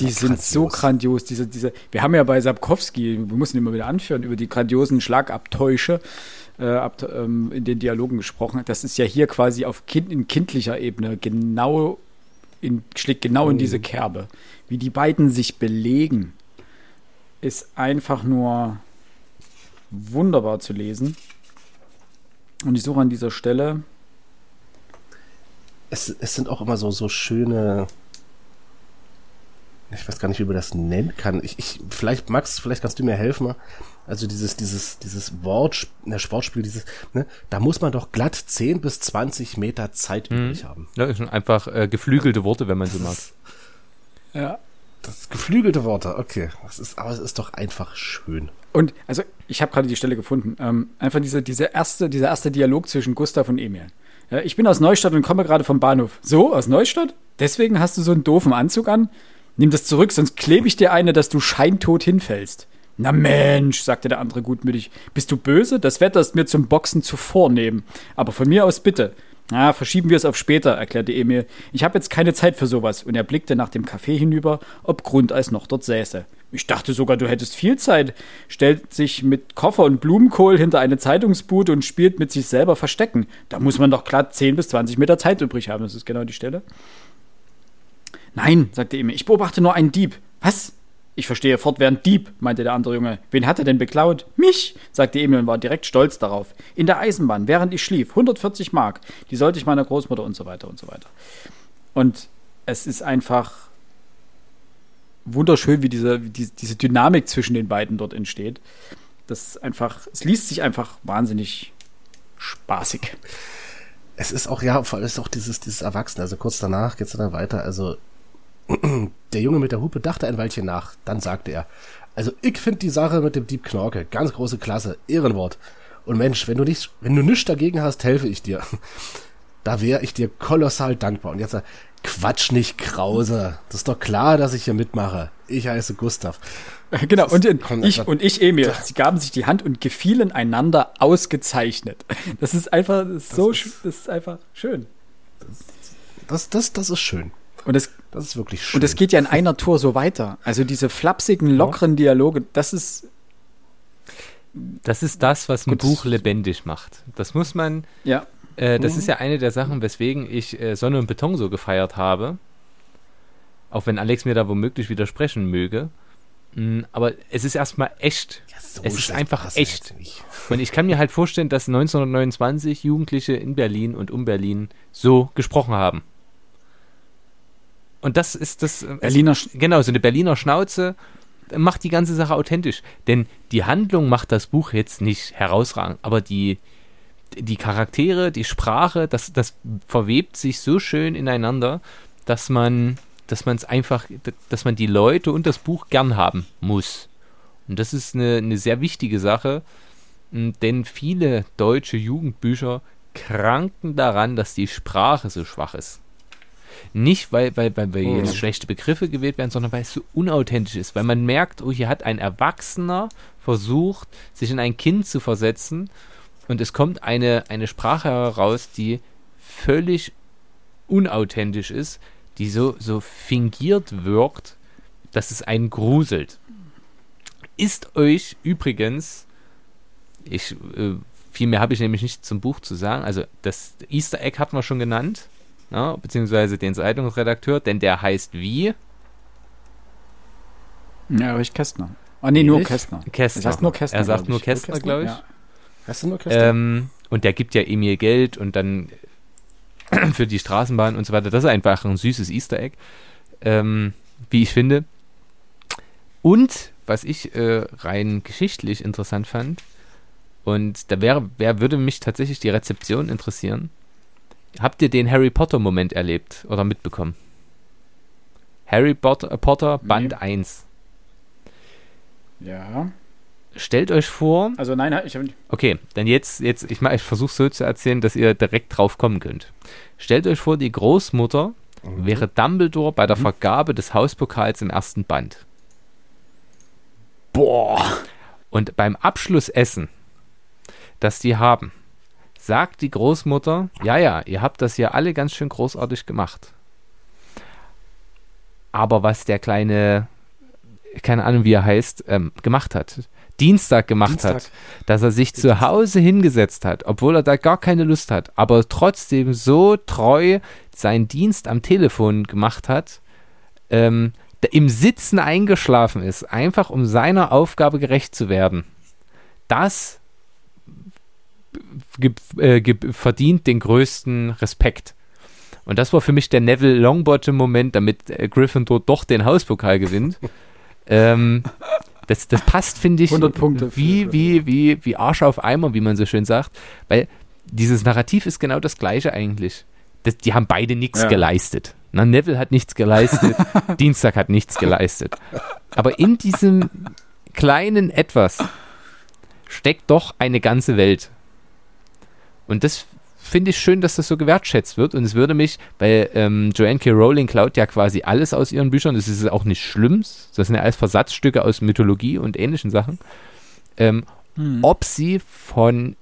Speaker 1: die sind so grandios. Diese, diese, wir haben ja bei Sapkowski, wir müssen immer wieder anführen, über die grandiosen Schlagabtäusche äh, ab, ähm, in den Dialogen gesprochen. Das ist ja hier quasi auf kind, in kindlicher Ebene genau in, schlägt genau in diese mhm. Kerbe. Wie die beiden sich belegen, ist einfach nur wunderbar zu lesen. Und ich suche an dieser Stelle.
Speaker 2: Es, es sind auch immer so, so schöne. Ich weiß gar nicht, wie man das nennen kann. Ich, ich, vielleicht, Max, vielleicht kannst du mir helfen. Also dieses, dieses, dieses Wort, ne, Sportspiel, dieses, ne, da muss man doch glatt 10 bis 20 Meter Zeit mhm. übrig haben.
Speaker 3: Ja, das sind einfach äh, geflügelte Worte, wenn man so mag.
Speaker 2: Ja. Das geflügelte Worte, okay. Das ist, aber es ist doch einfach schön.
Speaker 1: Und also ich habe gerade die Stelle gefunden. Ähm, einfach diese, diese erste, dieser erste Dialog zwischen Gustav und Emil. Ja, ich bin aus Neustadt und komme gerade vom Bahnhof. So, aus Neustadt? Deswegen hast du so einen doofen Anzug an? Nimm das zurück, sonst klebe ich dir eine, dass du scheintot hinfällst. Na Mensch, sagte der andere gutmütig. Bist du böse? Das Wetter ist mir zum Boxen zu vornehm. Aber von mir aus bitte. Na, verschieben wir es auf später, erklärte Emil. Ich habe jetzt keine Zeit für sowas. Und er blickte nach dem Café hinüber, ob Grundeis noch dort säße. Ich dachte sogar, du hättest viel Zeit. Stellt sich mit Koffer und Blumenkohl hinter eine Zeitungsbude und spielt mit sich selber Verstecken. Da muss man doch glatt 10 bis 20 Meter Zeit übrig haben. Das ist genau die Stelle. Nein, sagte Emil, ich beobachte nur einen Dieb. Was? Ich verstehe fortwährend Dieb, meinte der andere Junge. Wen hat er denn beklaut? Mich, sagte Emil und war direkt stolz darauf. In der Eisenbahn, während ich schlief. 140 Mark. Die sollte ich meiner Großmutter und so weiter und so weiter. Und es ist einfach wunderschön, wie diese, wie diese Dynamik zwischen den beiden dort entsteht. Das ist einfach, es liest sich einfach wahnsinnig spaßig.
Speaker 2: Es ist auch, ja, vor allem ist auch dieses, dieses Erwachsene. Also kurz danach geht es dann weiter. Also der Junge mit der Hupe dachte ein Weilchen nach. Dann sagte er, also ich finde die Sache mit dem Dieb Knorke ganz große Klasse, Ehrenwort. Und Mensch, wenn du nicht, wenn du nichts dagegen hast, helfe ich dir. Da wäre ich dir kolossal dankbar. Und jetzt Quatsch nicht, Krause. Das ist doch klar, dass ich hier mitmache. Ich heiße Gustav.
Speaker 1: Genau, und ich und ich Emil. Sie gaben sich die Hand und gefielen einander ausgezeichnet. Das ist einfach das ist so das ist, das ist einfach schön.
Speaker 2: Das, das, das ist schön.
Speaker 1: Und es,
Speaker 2: das ist wirklich schön.
Speaker 1: Und es geht ja in einer Tour so weiter. Also diese flapsigen, lockeren Dialoge, das ist.
Speaker 3: Das ist das, was ein Buch lebendig macht. Das muss man.
Speaker 1: Ja.
Speaker 3: Äh, das mhm. ist ja eine der Sachen, weswegen ich äh, Sonne und Beton so gefeiert habe. Auch wenn Alex mir da womöglich widersprechen möge. Mhm, aber es ist erstmal echt. Ja, so es ist einfach echt. Und ich kann mir halt vorstellen, dass 1929 Jugendliche in Berlin und um Berlin so gesprochen haben. Und das ist das.
Speaker 1: Äh, Berliner
Speaker 3: es, genau, so eine Berliner Schnauze macht die ganze Sache authentisch. Denn die Handlung macht das Buch jetzt nicht herausragend, aber die, die Charaktere, die Sprache, das, das verwebt sich so schön ineinander, dass man, dass man es einfach, dass man die Leute und das Buch gern haben muss. Und das ist eine, eine sehr wichtige Sache, denn viele deutsche Jugendbücher kranken daran, dass die Sprache so schwach ist. Nicht, weil, weil, weil, weil jetzt schlechte Begriffe gewählt werden, sondern weil es so unauthentisch ist. Weil man merkt, oh, hier hat ein Erwachsener versucht, sich in ein Kind zu versetzen und es kommt eine, eine Sprache heraus, die völlig unauthentisch ist, die so, so fingiert wirkt, dass es einen gruselt. Ist euch übrigens, ich, äh, viel mehr habe ich nämlich nicht zum Buch zu sagen, also das Easter Egg hatten wir schon genannt, na, beziehungsweise den Zeitungsredakteur, denn der heißt wie?
Speaker 1: Ja, Erich Kästner. Ah, nee, nur Kästner.
Speaker 3: Kästner.
Speaker 1: Er sagt nur Kästner.
Speaker 3: Er sagt nur Kästner, glaube ich. Ja.
Speaker 2: Hast du nur Kästner?
Speaker 3: Ähm, und der gibt ja Emil Geld und dann für die Straßenbahn und so weiter. Das ist einfach ein süßes Easter Egg, ähm, wie ich finde. Und was ich äh, rein geschichtlich interessant fand, Und da wäre, wer würde mich tatsächlich die Rezeption interessieren. Habt ihr den Harry Potter Moment erlebt oder mitbekommen? Harry Potter, äh, Potter Band
Speaker 1: Nee.
Speaker 3: 1.
Speaker 1: Ja.
Speaker 3: Stellt euch vor,
Speaker 1: Also nein, ich habe
Speaker 3: okay, dann jetzt, jetzt ich, mach- ich versuche so zu erzählen, dass ihr direkt drauf kommen könnt. Stellt euch vor, die Großmutter
Speaker 2: Mhm.
Speaker 3: wäre Dumbledore bei der Vergabe des Hauspokals im ersten Band.
Speaker 1: Boah.
Speaker 3: Und beim Abschlussessen, das die haben, sagt die Großmutter, ja, ja, ihr habt das ja alle ganz schön großartig gemacht. Aber was der kleine, keine Ahnung wie er heißt, ähm, gemacht hat, Dienstag gemacht
Speaker 2: Dienstag.
Speaker 3: hat, dass er sich zu Hause hingesetzt hat, obwohl er da gar keine Lust hat, aber trotzdem so treu seinen Dienst am Telefon gemacht hat, ähm, der im Sitzen eingeschlafen ist, einfach um seiner Aufgabe gerecht zu werden. Das äh, verdient den größten Respekt. Und das war für mich der Neville Longbottom-Moment, damit äh, Gryffindor doch den Hauspokal gewinnt. ähm, das, das passt, finde ich,
Speaker 1: 100 Punkte für
Speaker 3: wie, wie, wie, wie Arsch auf Eimer, wie man so schön sagt. Weil dieses Narrativ ist genau das gleiche eigentlich. Das, die haben beide nichts
Speaker 1: Ja.
Speaker 3: geleistet. Na, Neville hat nichts geleistet, Dienstag hat nichts geleistet. Aber in diesem kleinen Etwas steckt doch eine ganze Welt. Und das finde ich schön, dass das so gewertschätzt wird. Und es würde mich, weil ähm, Joanne K. Rowling klaut ja quasi alles aus ihren Büchern. Das ist auch nicht schlimm. Das sind ja alles Versatzstücke aus Mythologie und ähnlichen Sachen. Ähm, ob sie von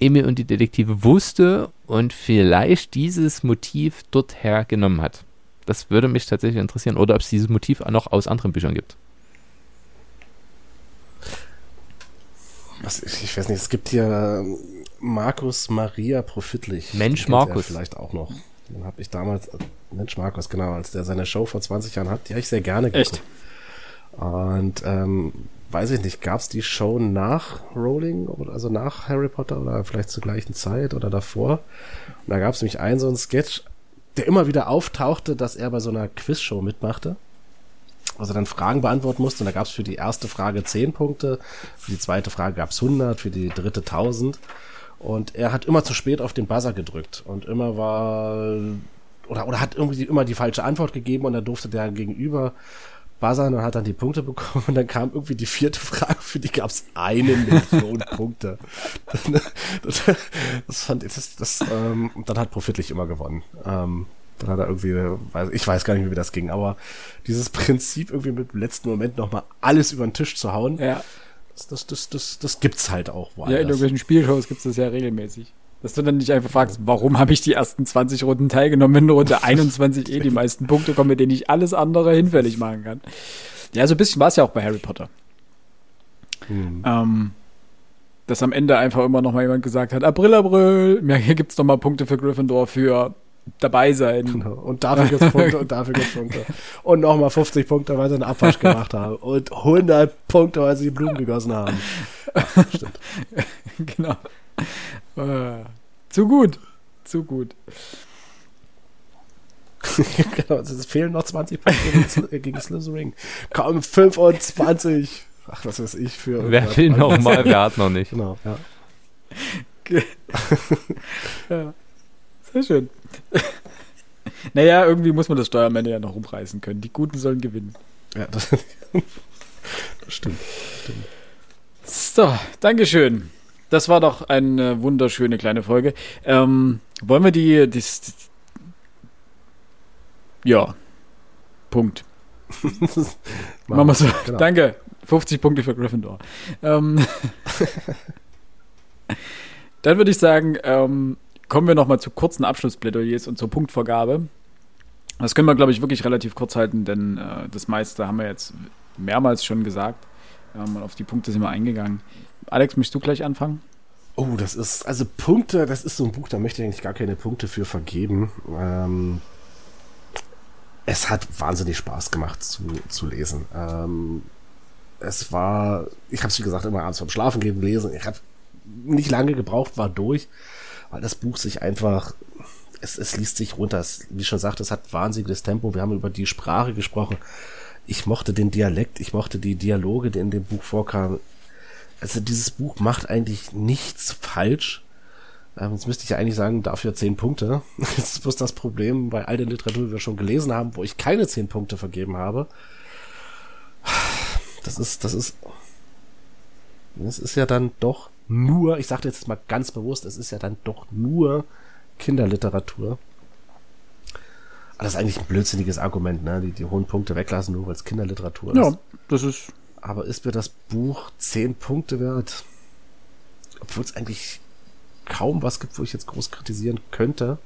Speaker 3: Emil und die Detektive wusste und vielleicht dieses Motiv dort hergenommen hat. Das würde mich tatsächlich interessieren. Oder ob es dieses Motiv auch noch aus anderen Büchern gibt.
Speaker 2: Was, ich, ich weiß nicht, es gibt hier ähm, Markus Maria Profitlich.
Speaker 3: Mensch Markus.
Speaker 2: Vielleicht auch noch. Den habe ich damals, äh, Mensch Markus, genau, als der seine Show vor 20 Jahren hat, die habe ich sehr gerne
Speaker 1: Echt?
Speaker 2: Und ähm, weiß ich nicht, gab es die Show nach Rowling, oder- also nach Harry Potter oder vielleicht zur gleichen Zeit oder davor? Und da gab es nämlich einen so einen Sketch, der immer wieder auftauchte, dass er bei so einer Quizshow mitmachte. Also dann Fragen beantworten musste und da gab es für die erste Frage 10 Punkte, für die zweite Frage gab es 100, für die dritte 1000 und er hat immer zu spät auf den Buzzer gedrückt und immer war oder oder hat irgendwie immer die falsche Antwort gegeben und dann durfte der gegenüber buzzern und hat dann die Punkte bekommen und dann kam irgendwie die vierte Frage, für die gab es eine Million Punkte. Das, das fand ich, das, das ähm, dann hat Profitlich immer gewonnen. Ähm, dann hat er irgendwie, weiß, ich weiß gar nicht mehr, wie das ging, aber dieses Prinzip irgendwie mit dem letzten Moment nochmal alles über den Tisch zu hauen,
Speaker 1: Ja.
Speaker 2: Das, das, das, das, gibt's halt auch
Speaker 1: Ja, in
Speaker 2: woanders.
Speaker 1: irgendwelchen Spielshows gibt es das ja regelmäßig. Dass du dann nicht einfach fragst, warum habe ich die ersten 20 Runden teilgenommen, wenn Runde 21 eh die meisten Punkte kommen, mit denen ich alles andere hinfällig machen kann. Ja, so ein bisschen war es ja auch bei Harry Potter.
Speaker 2: Hm.
Speaker 1: Ähm, dass am Ende einfach immer noch mal jemand gesagt hat, April, April, ja, hier gibt's noch mal Punkte für Gryffindor für dabei sein.
Speaker 2: Genau. Und dafür gibt's Punkte und dafür gibt's Punkte. Und nochmal 50 Punkte, weil sie einen Abwasch gemacht haben. Und 100 Punkte, weil sie die Blumen gegossen haben. Stimmt.
Speaker 1: genau. Äh, zu gut. Zu gut.
Speaker 2: genau, es fehlen noch 20 Punkte gegen, Sly- gegen Slytherin. Komm, 25. Ach, was weiß ich für.
Speaker 3: Wer will
Speaker 2: irgendwas.
Speaker 3: noch mal, wer hat noch nicht.
Speaker 2: Genau, ja.
Speaker 1: Ja. Sehr schön. naja, irgendwie muss man das Steuer am Ende ja noch umreißen können. Die Guten sollen gewinnen.
Speaker 2: ja das, das stimmt.
Speaker 1: So, Dankeschön. Das war doch eine wunderschöne kleine Folge. Ähm, wollen wir die, das, das ja, Punkt. Machen wir so.
Speaker 2: Genau.
Speaker 1: Danke. 50 Punkte für Gryffindor. Ähm, dann würde ich sagen, ähm, kommen wir noch mal zu kurzen Abschlussplädoyers und zur Punktvergabe. Das können wir, glaube ich, wirklich relativ kurz halten, denn äh, das meiste haben wir jetzt mehrmals schon gesagt. Ähm, auf die Punkte sind wir eingegangen. Alex, möchtest du gleich anfangen?
Speaker 2: Oh, das ist, also Punkte, das ist so ein Buch, da möchte ich eigentlich gar keine Punkte für vergeben. Ähm, es hat wahnsinnig Spaß gemacht zu, zu lesen. Ähm, es war, ich habe es wie gesagt immer abends vom Schlafen gehen gelesen. Ich habe nicht lange gebraucht, war durch, weil das Buch sich einfach, es, es liest sich runter. Es, wie schon gesagt, es hat wahnsinniges Tempo. Wir haben über die Sprache gesprochen. Ich mochte den Dialekt, ich mochte die Dialoge, die in dem Buch vorkamen. also dieses Buch macht eigentlich nichts falsch. Ähm, jetzt müsste ich ja eigentlich sagen, dafür zehn Punkte. Das ist bloß das Problem bei all der Literatur, die wir schon gelesen haben, wo ich keine zehn Punkte vergeben habe. Das ist, das ist, das ist ja dann doch nur, ich sage jetzt mal ganz bewusst, es ist ja dann doch nur Kinderliteratur. Aber das ist eigentlich ein blödsinniges Argument, ne? Die, die hohen Punkte weglassen, nur weil es Kinderliteratur ist.
Speaker 1: Ja, das ist.
Speaker 2: Aber ist mir das Buch zehn Punkte wert? Obwohl es eigentlich kaum was gibt, wo ich jetzt groß kritisieren könnte.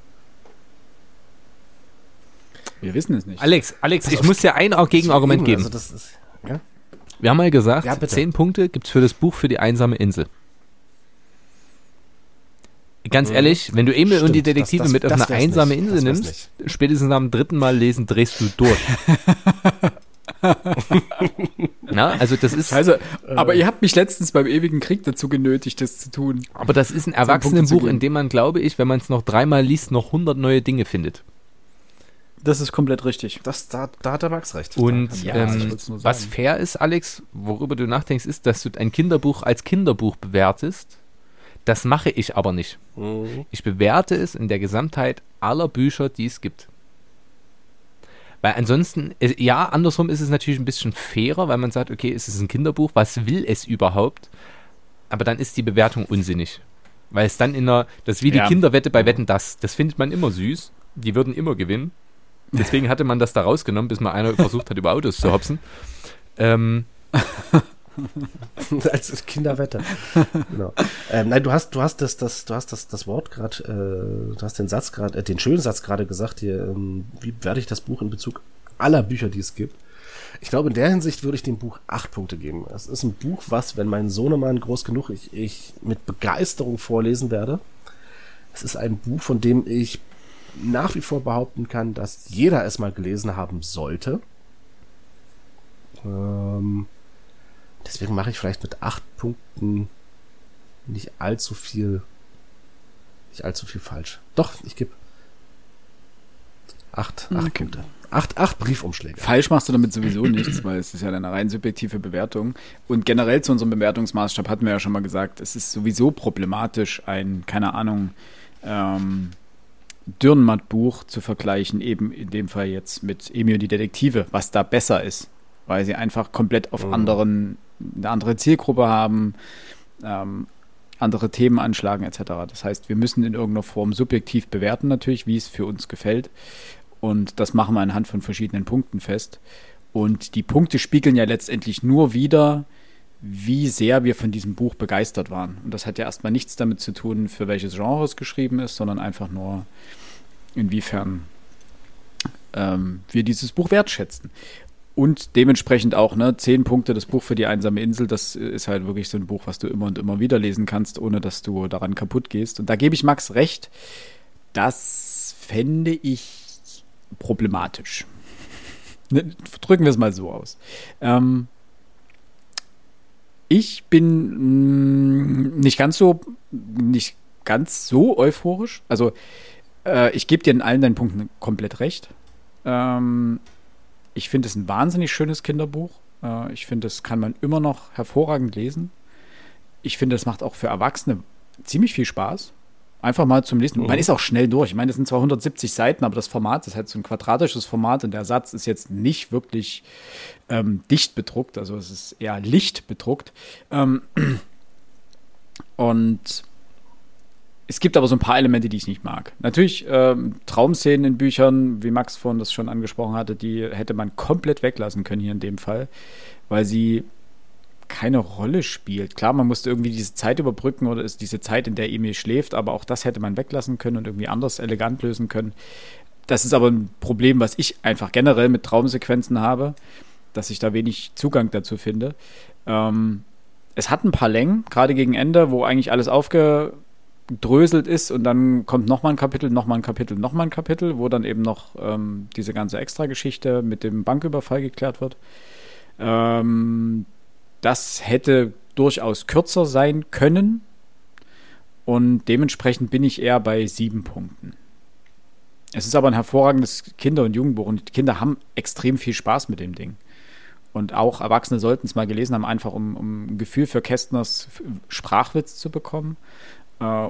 Speaker 1: Wir wissen es nicht.
Speaker 3: Alex, Alex, ich muss dir ein Gegenargument geben.
Speaker 2: Also das ist, ja?
Speaker 3: Wir haben mal gesagt,
Speaker 2: Ja,
Speaker 3: zehn Punkte gibt's für das Buch für die einsame Insel. Ganz
Speaker 2: Mhm.
Speaker 3: ehrlich, wenn du Emil und die
Speaker 2: Stimmt, das-
Speaker 3: Detektive
Speaker 2: das-
Speaker 3: mit auf eine einsame
Speaker 2: nicht.
Speaker 3: Insel nimmst, spätestens am dritten Mal lesen drehst du durch. Na, also das ist,
Speaker 1: Also, aber ihr habt mich letztens beim ewigen Krieg dazu genötigt, das zu tun.
Speaker 3: aber das ist ein Erwachsenenbuch, in dem man, glaube ich, wenn man es noch dreimal liest, noch hundert neue Dinge findet.
Speaker 1: Das ist komplett richtig.
Speaker 2: Das, da, da hat der Max recht.
Speaker 3: Und
Speaker 1: Ja,
Speaker 3: ähm, was fair ist, Alex, worüber du nachdenkst, ist, dass du ein Kinderbuch als Kinderbuch bewertest. Das mache ich aber nicht.
Speaker 2: Mhm.
Speaker 3: Ich bewerte es in der Gesamtheit aller Bücher, die es gibt. Weil ansonsten, ja, andersrum ist es natürlich ein bisschen fairer, weil man sagt, okay, es ist ein Kinderbuch, was will es überhaupt? Aber dann ist die Bewertung unsinnig. Weil es dann in einer, das ist wie die
Speaker 1: Ja.
Speaker 3: Kinderwette bei Wetten das. Das findet man immer süß. Die würden immer gewinnen. Deswegen hatte man das da rausgenommen, bis mal einer versucht hat, über Autos zu hopsen. Ähm,
Speaker 2: als Kinderwette. genau. Ähm, nein, du hast, du hast das, das, du hast das, das Wort gerade, äh, du hast den Satz gerade, äh, den schönen Satz gerade gesagt hier. Ähm, wie werde ich das Buch in Bezug aller Bücher, die es gibt? Ich glaube, in der Hinsicht würde ich dem Buch acht Punkte geben. Es ist ein Buch, was, wenn mein Sohnemann groß genug, ich, ich mit Begeisterung vorlesen werde. Es ist ein Buch, von dem ich nach wie vor behaupten kann, dass jeder es mal gelesen haben sollte. Ähm, deswegen mache ich vielleicht mit acht Punkten nicht allzu viel, nicht allzu viel falsch. Doch, ich gebe acht, acht
Speaker 1: Okay.
Speaker 2: Punkte. Acht, acht Briefumschläge.
Speaker 1: Falsch machst du damit sowieso nichts, weil es ist ja eine rein subjektive Bewertung. Und generell zu unserem Bewertungsmaßstab hatten wir ja schon mal gesagt, es ist sowieso problematisch, ein, keine Ahnung, ähm, Dürrenmatt-Buch zu vergleichen, eben in dem Fall jetzt mit Emil und die Detektive, was da besser ist, weil sie einfach komplett auf
Speaker 2: Mhm.
Speaker 1: anderen, eine andere Zielgruppe haben, ähm, andere Themen anschlagen etc. Das heißt, wir müssen in irgendeiner Form subjektiv bewerten natürlich, wie es für uns gefällt. Und das machen wir anhand von verschiedenen Punkten fest. Und die Punkte spiegeln ja letztendlich nur wieder, wie sehr wir von diesem Buch begeistert waren. Und das hat ja erstmal nichts damit zu tun, für welches Genre es geschrieben ist, sondern einfach nur, inwiefern ähm, wir dieses Buch wertschätzen. Und dementsprechend auch, ne, zehn Punkte, das Buch für die einsame Insel, das ist halt wirklich so ein Buch, was du immer und immer wieder lesen kannst, ohne dass du daran kaputt gehst. Und da gebe ich Max recht, das fände ich problematisch. Ne, Drücken wir es mal so aus. Ähm, ich bin mh, nicht ganz so, nicht ganz so euphorisch. Also äh, ich gebe dir in allen deinen Punkten komplett recht. Ähm, ich finde es ein wahnsinnig schönes Kinderbuch. Äh, ich finde, das kann man immer noch hervorragend lesen. Ich finde, es macht auch für Erwachsene ziemlich viel Spaß. Einfach mal zum Lesen.
Speaker 2: Mhm.
Speaker 1: Man ist auch schnell durch. Ich meine, das sind zwar 170 Seiten, aber das Format ist halt so ein quadratisches Format und der Satz ist jetzt nicht wirklich ähm, dicht bedruckt. Also es ist eher licht bedruckt. Ähm, und es gibt aber so ein paar Elemente, die ich nicht mag. Natürlich ähm, Traumszenen in Büchern, wie Max vorhin das schon angesprochen hatte, die hätte man komplett weglassen können hier in dem Fall, weil sie keine Rolle spielt. Klar, man musste irgendwie diese Zeit überbrücken oder ist diese Zeit, in der Emil schläft, aber auch das hätte man weglassen können und irgendwie anders elegant lösen können. Das ist aber ein Problem, was ich einfach generell mit Traumsequenzen habe, dass ich da wenig Zugang dazu finde. Ähm, es hat ein paar Längen, gerade gegen Ende, wo eigentlich alles aufgedröselt ist und dann kommt nochmal ein Kapitel, nochmal ein Kapitel, nochmal ein Kapitel, wo dann eben noch ähm, diese ganze Extrageschichte mit dem Banküberfall geklärt wird. Ähm, das hätte durchaus kürzer sein können und dementsprechend bin ich eher bei sieben Punkten. Es ist aber ein hervorragendes Kinder- und Jugendbuch und die Kinder haben extrem viel Spaß mit dem Ding. Und auch Erwachsene sollten es mal gelesen haben, einfach um, um ein Gefühl für Kästners Sprachwitz zu bekommen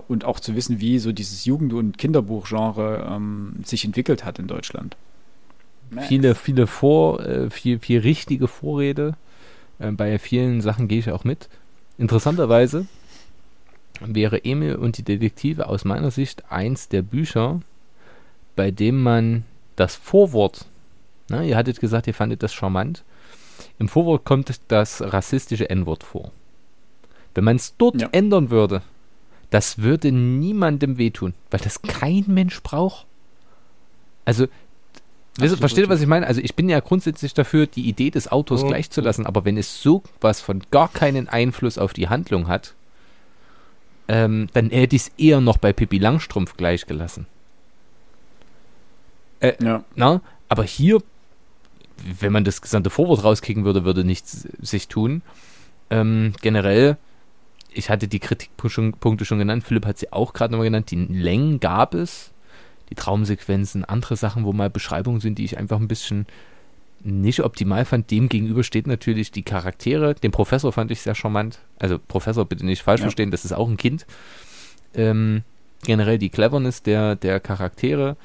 Speaker 1: und auch zu wissen, wie so dieses Jugend- und Kinderbuchgenre ähm, sich entwickelt hat in Deutschland.
Speaker 3: Viele, viele Vor, äh, viel, viel richtige Vorrede. Äh, bei vielen Sachen gehe ich auch mit. Interessanterweise wäre Emil und die Detektive aus meiner Sicht eins der Bücher, bei dem man das Vorwort, na, ihr hattet gesagt, ihr fandet das charmant, im Vorwort kommt das rassistische N-Wort vor. Wenn man es dort
Speaker 1: Ja.
Speaker 3: ändern würde, das würde niemandem wehtun, weil das kein Mensch braucht. Also,
Speaker 1: Absolut
Speaker 3: versteht ihr, was ich meine? Also, ich bin ja grundsätzlich dafür, die Idee des Autors
Speaker 2: Mhm.
Speaker 3: gleich zu lassen, aber wenn es so was von gar keinen Einfluss auf die Handlung hat, ähm, dann hätte ich es eher noch bei Pippi Langstrumpf gleich gelassen.
Speaker 1: Ja.
Speaker 3: Na? Aber hier, wenn man das gesamte Vorwort rauskicken würde, würde nichts sich tun. Ähm, generell, ich hatte die Kritikpunkte schon genannt, Philipp hat sie auch gerade nochmal genannt, die Längen gab es, die Traumsequenzen, andere Sachen, wo mal Beschreibungen sind, die ich einfach ein bisschen nicht optimal fand. Dem gegenüber steht natürlich die Charaktere. Den Professor fand ich sehr charmant. Also Professor bitte nicht falsch
Speaker 1: Ja.
Speaker 3: verstehen, das ist auch ein Kind. Ähm, generell die Cleverness der, der Charaktere.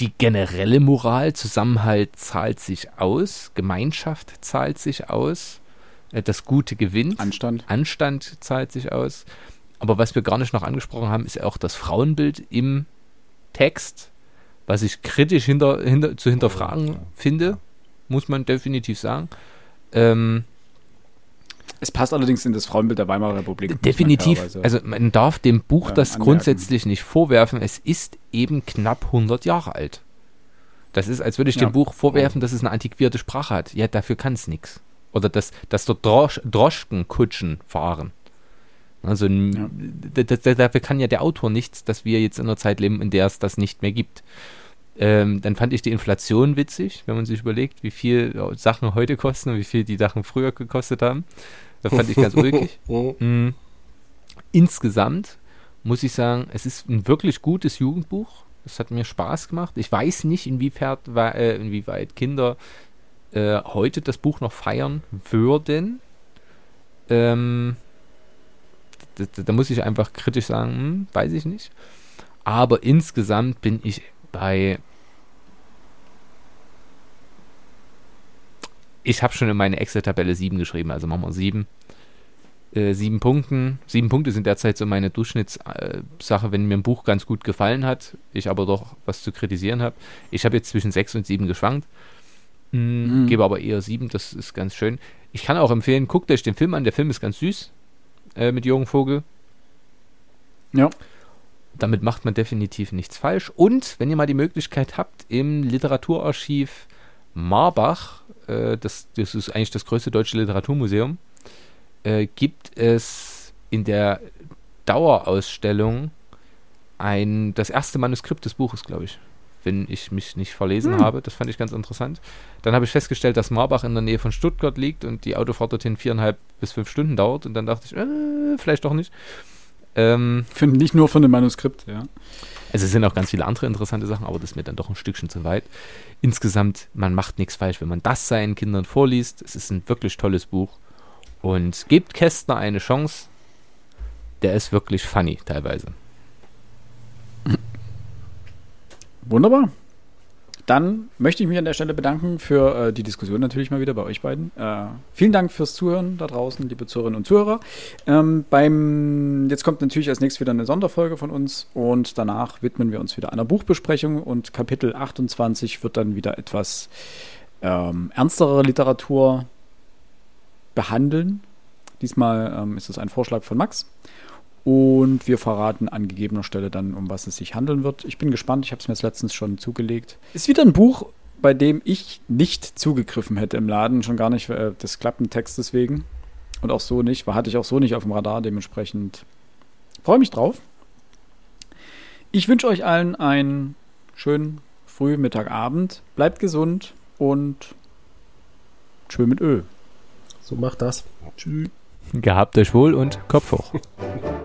Speaker 3: Die generelle Moral, Zusammenhalt zahlt sich aus, Gemeinschaft zahlt sich aus, das Gute gewinnt.
Speaker 1: Anstand.
Speaker 3: Anstand zahlt sich aus. Aber was wir gar nicht noch angesprochen haben, ist auch das Frauenbild im Text, was ich kritisch hinter, hinter, zu hinterfragen finde, muss man definitiv sagen. Ähm,
Speaker 1: Es passt allerdings in das Frauenbild der Weimarer Republik. man
Speaker 3: definitiv,
Speaker 1: fairerweise-
Speaker 3: also man darf dem Buch das
Speaker 1: anmerken.
Speaker 3: grundsätzlich nicht vorwerfen, es ist eben knapp 100 Jahre alt. Das ist, als würde ich
Speaker 1: Ja.
Speaker 3: dem Buch vorwerfen, dass es eine antiquierte Sprache hat. Ja, dafür kann es nichts. Oder dass, dass dort Drosch, Droschkenkutschen fahren. Also
Speaker 1: Ja.
Speaker 3: dafür kann ja der Autor nichts, dass wir jetzt in einer Zeit leben, in der es das nicht mehr gibt. Ähm, dann fand ich die Inflation witzig, wenn man sich überlegt, wie viel äh, Sachen heute kosten und wie viel die Sachen früher gekostet haben. Das fand ich ganz ulkig.
Speaker 2: Mhm.
Speaker 3: Mm. Insgesamt muss ich sagen, es ist ein wirklich gutes Jugendbuch. Es hat mir Spaß gemacht. Ich weiß nicht, inwiefern, äh, inwieweit Kinder äh, heute das Buch noch feiern würden. Ähm, da, da- muss ich einfach kritisch sagen, hm, weiß ich nicht. Aber insgesamt bin ich bei. Ich habe schon in meine Excel-Tabelle 7 geschrieben, also machen wir 7 äh, Punkten. Sieben Punkte sind derzeit so meine Durchschnittssache, wenn mir ein Buch ganz gut gefallen hat, ich aber doch was zu kritisieren habe. Ich habe jetzt zwischen sechs und sieben geschwankt,
Speaker 1: Mhm.
Speaker 3: gebe aber eher sieben, das ist ganz schön. Ich kann auch empfehlen, guckt euch den Film an, der Film ist ganz süß äh, mit Jürgen Vogel.
Speaker 1: Ja.
Speaker 3: Damit macht man definitiv nichts falsch. Und wenn ihr mal die Möglichkeit habt, im Literaturarchiv Marbach, äh, das, das ist eigentlich das größte deutsche Literaturmuseum, äh, gibt es in der Dauerausstellung ein, das erste Manuskript des Buches, glaube ich, wenn ich mich nicht verlesen
Speaker 1: Hm.
Speaker 3: habe. Das fand ich ganz interessant. Dann habe ich festgestellt, dass Marbach in der Nähe von Stuttgart liegt und die Autofahrt dorthin viereinhalb bis fünf Stunden dauert. Und dann dachte ich, äh, vielleicht doch nicht. Ähm,
Speaker 1: Für, nicht nur von dem Manuskript, ja.
Speaker 3: also es sind auch ganz viele andere interessante Sachen, aber das ist mir dann doch ein Stückchen zu weit. Insgesamt, man macht nichts falsch, wenn man das seinen Kindern vorliest. Es ist ein wirklich tolles Buch. Und gebt Kästner eine Chance. Der ist wirklich funny teilweise.
Speaker 1: Wunderbar. Dann möchte ich mich an der Stelle bedanken für äh, die Diskussion natürlich mal wieder bei euch beiden. Äh, vielen Dank fürs Zuhören da draußen, liebe Zuhörerinnen und Zuhörer. Ähm, beim, jetzt kommt natürlich als nächstes wieder eine Sonderfolge von uns und danach widmen wir uns wieder einer Buchbesprechung und Kapitel 28 wird dann wieder etwas ähm, ernstere Literatur behandeln. Diesmal ähm, ist es ein Vorschlag von Max. Und wir verraten an gegebener Stelle dann, um was es sich handeln wird. Ich bin gespannt, ich habe es mir jetzt letztens schon zugelegt. Ist wieder ein Buch, bei dem ich nicht zugegriffen hätte im Laden, schon gar nicht äh, des Klappentextes wegen. Und auch so nicht, war, hatte ich auch so nicht auf dem Radar, dementsprechend freue mich drauf. Ich wünsche euch allen einen schönen Früh-, Mittag-, Abend. Bleibt gesund und tschö mit Ö.
Speaker 2: So macht das. Tschüss.
Speaker 3: Gehabt euch wohl und Kopf hoch.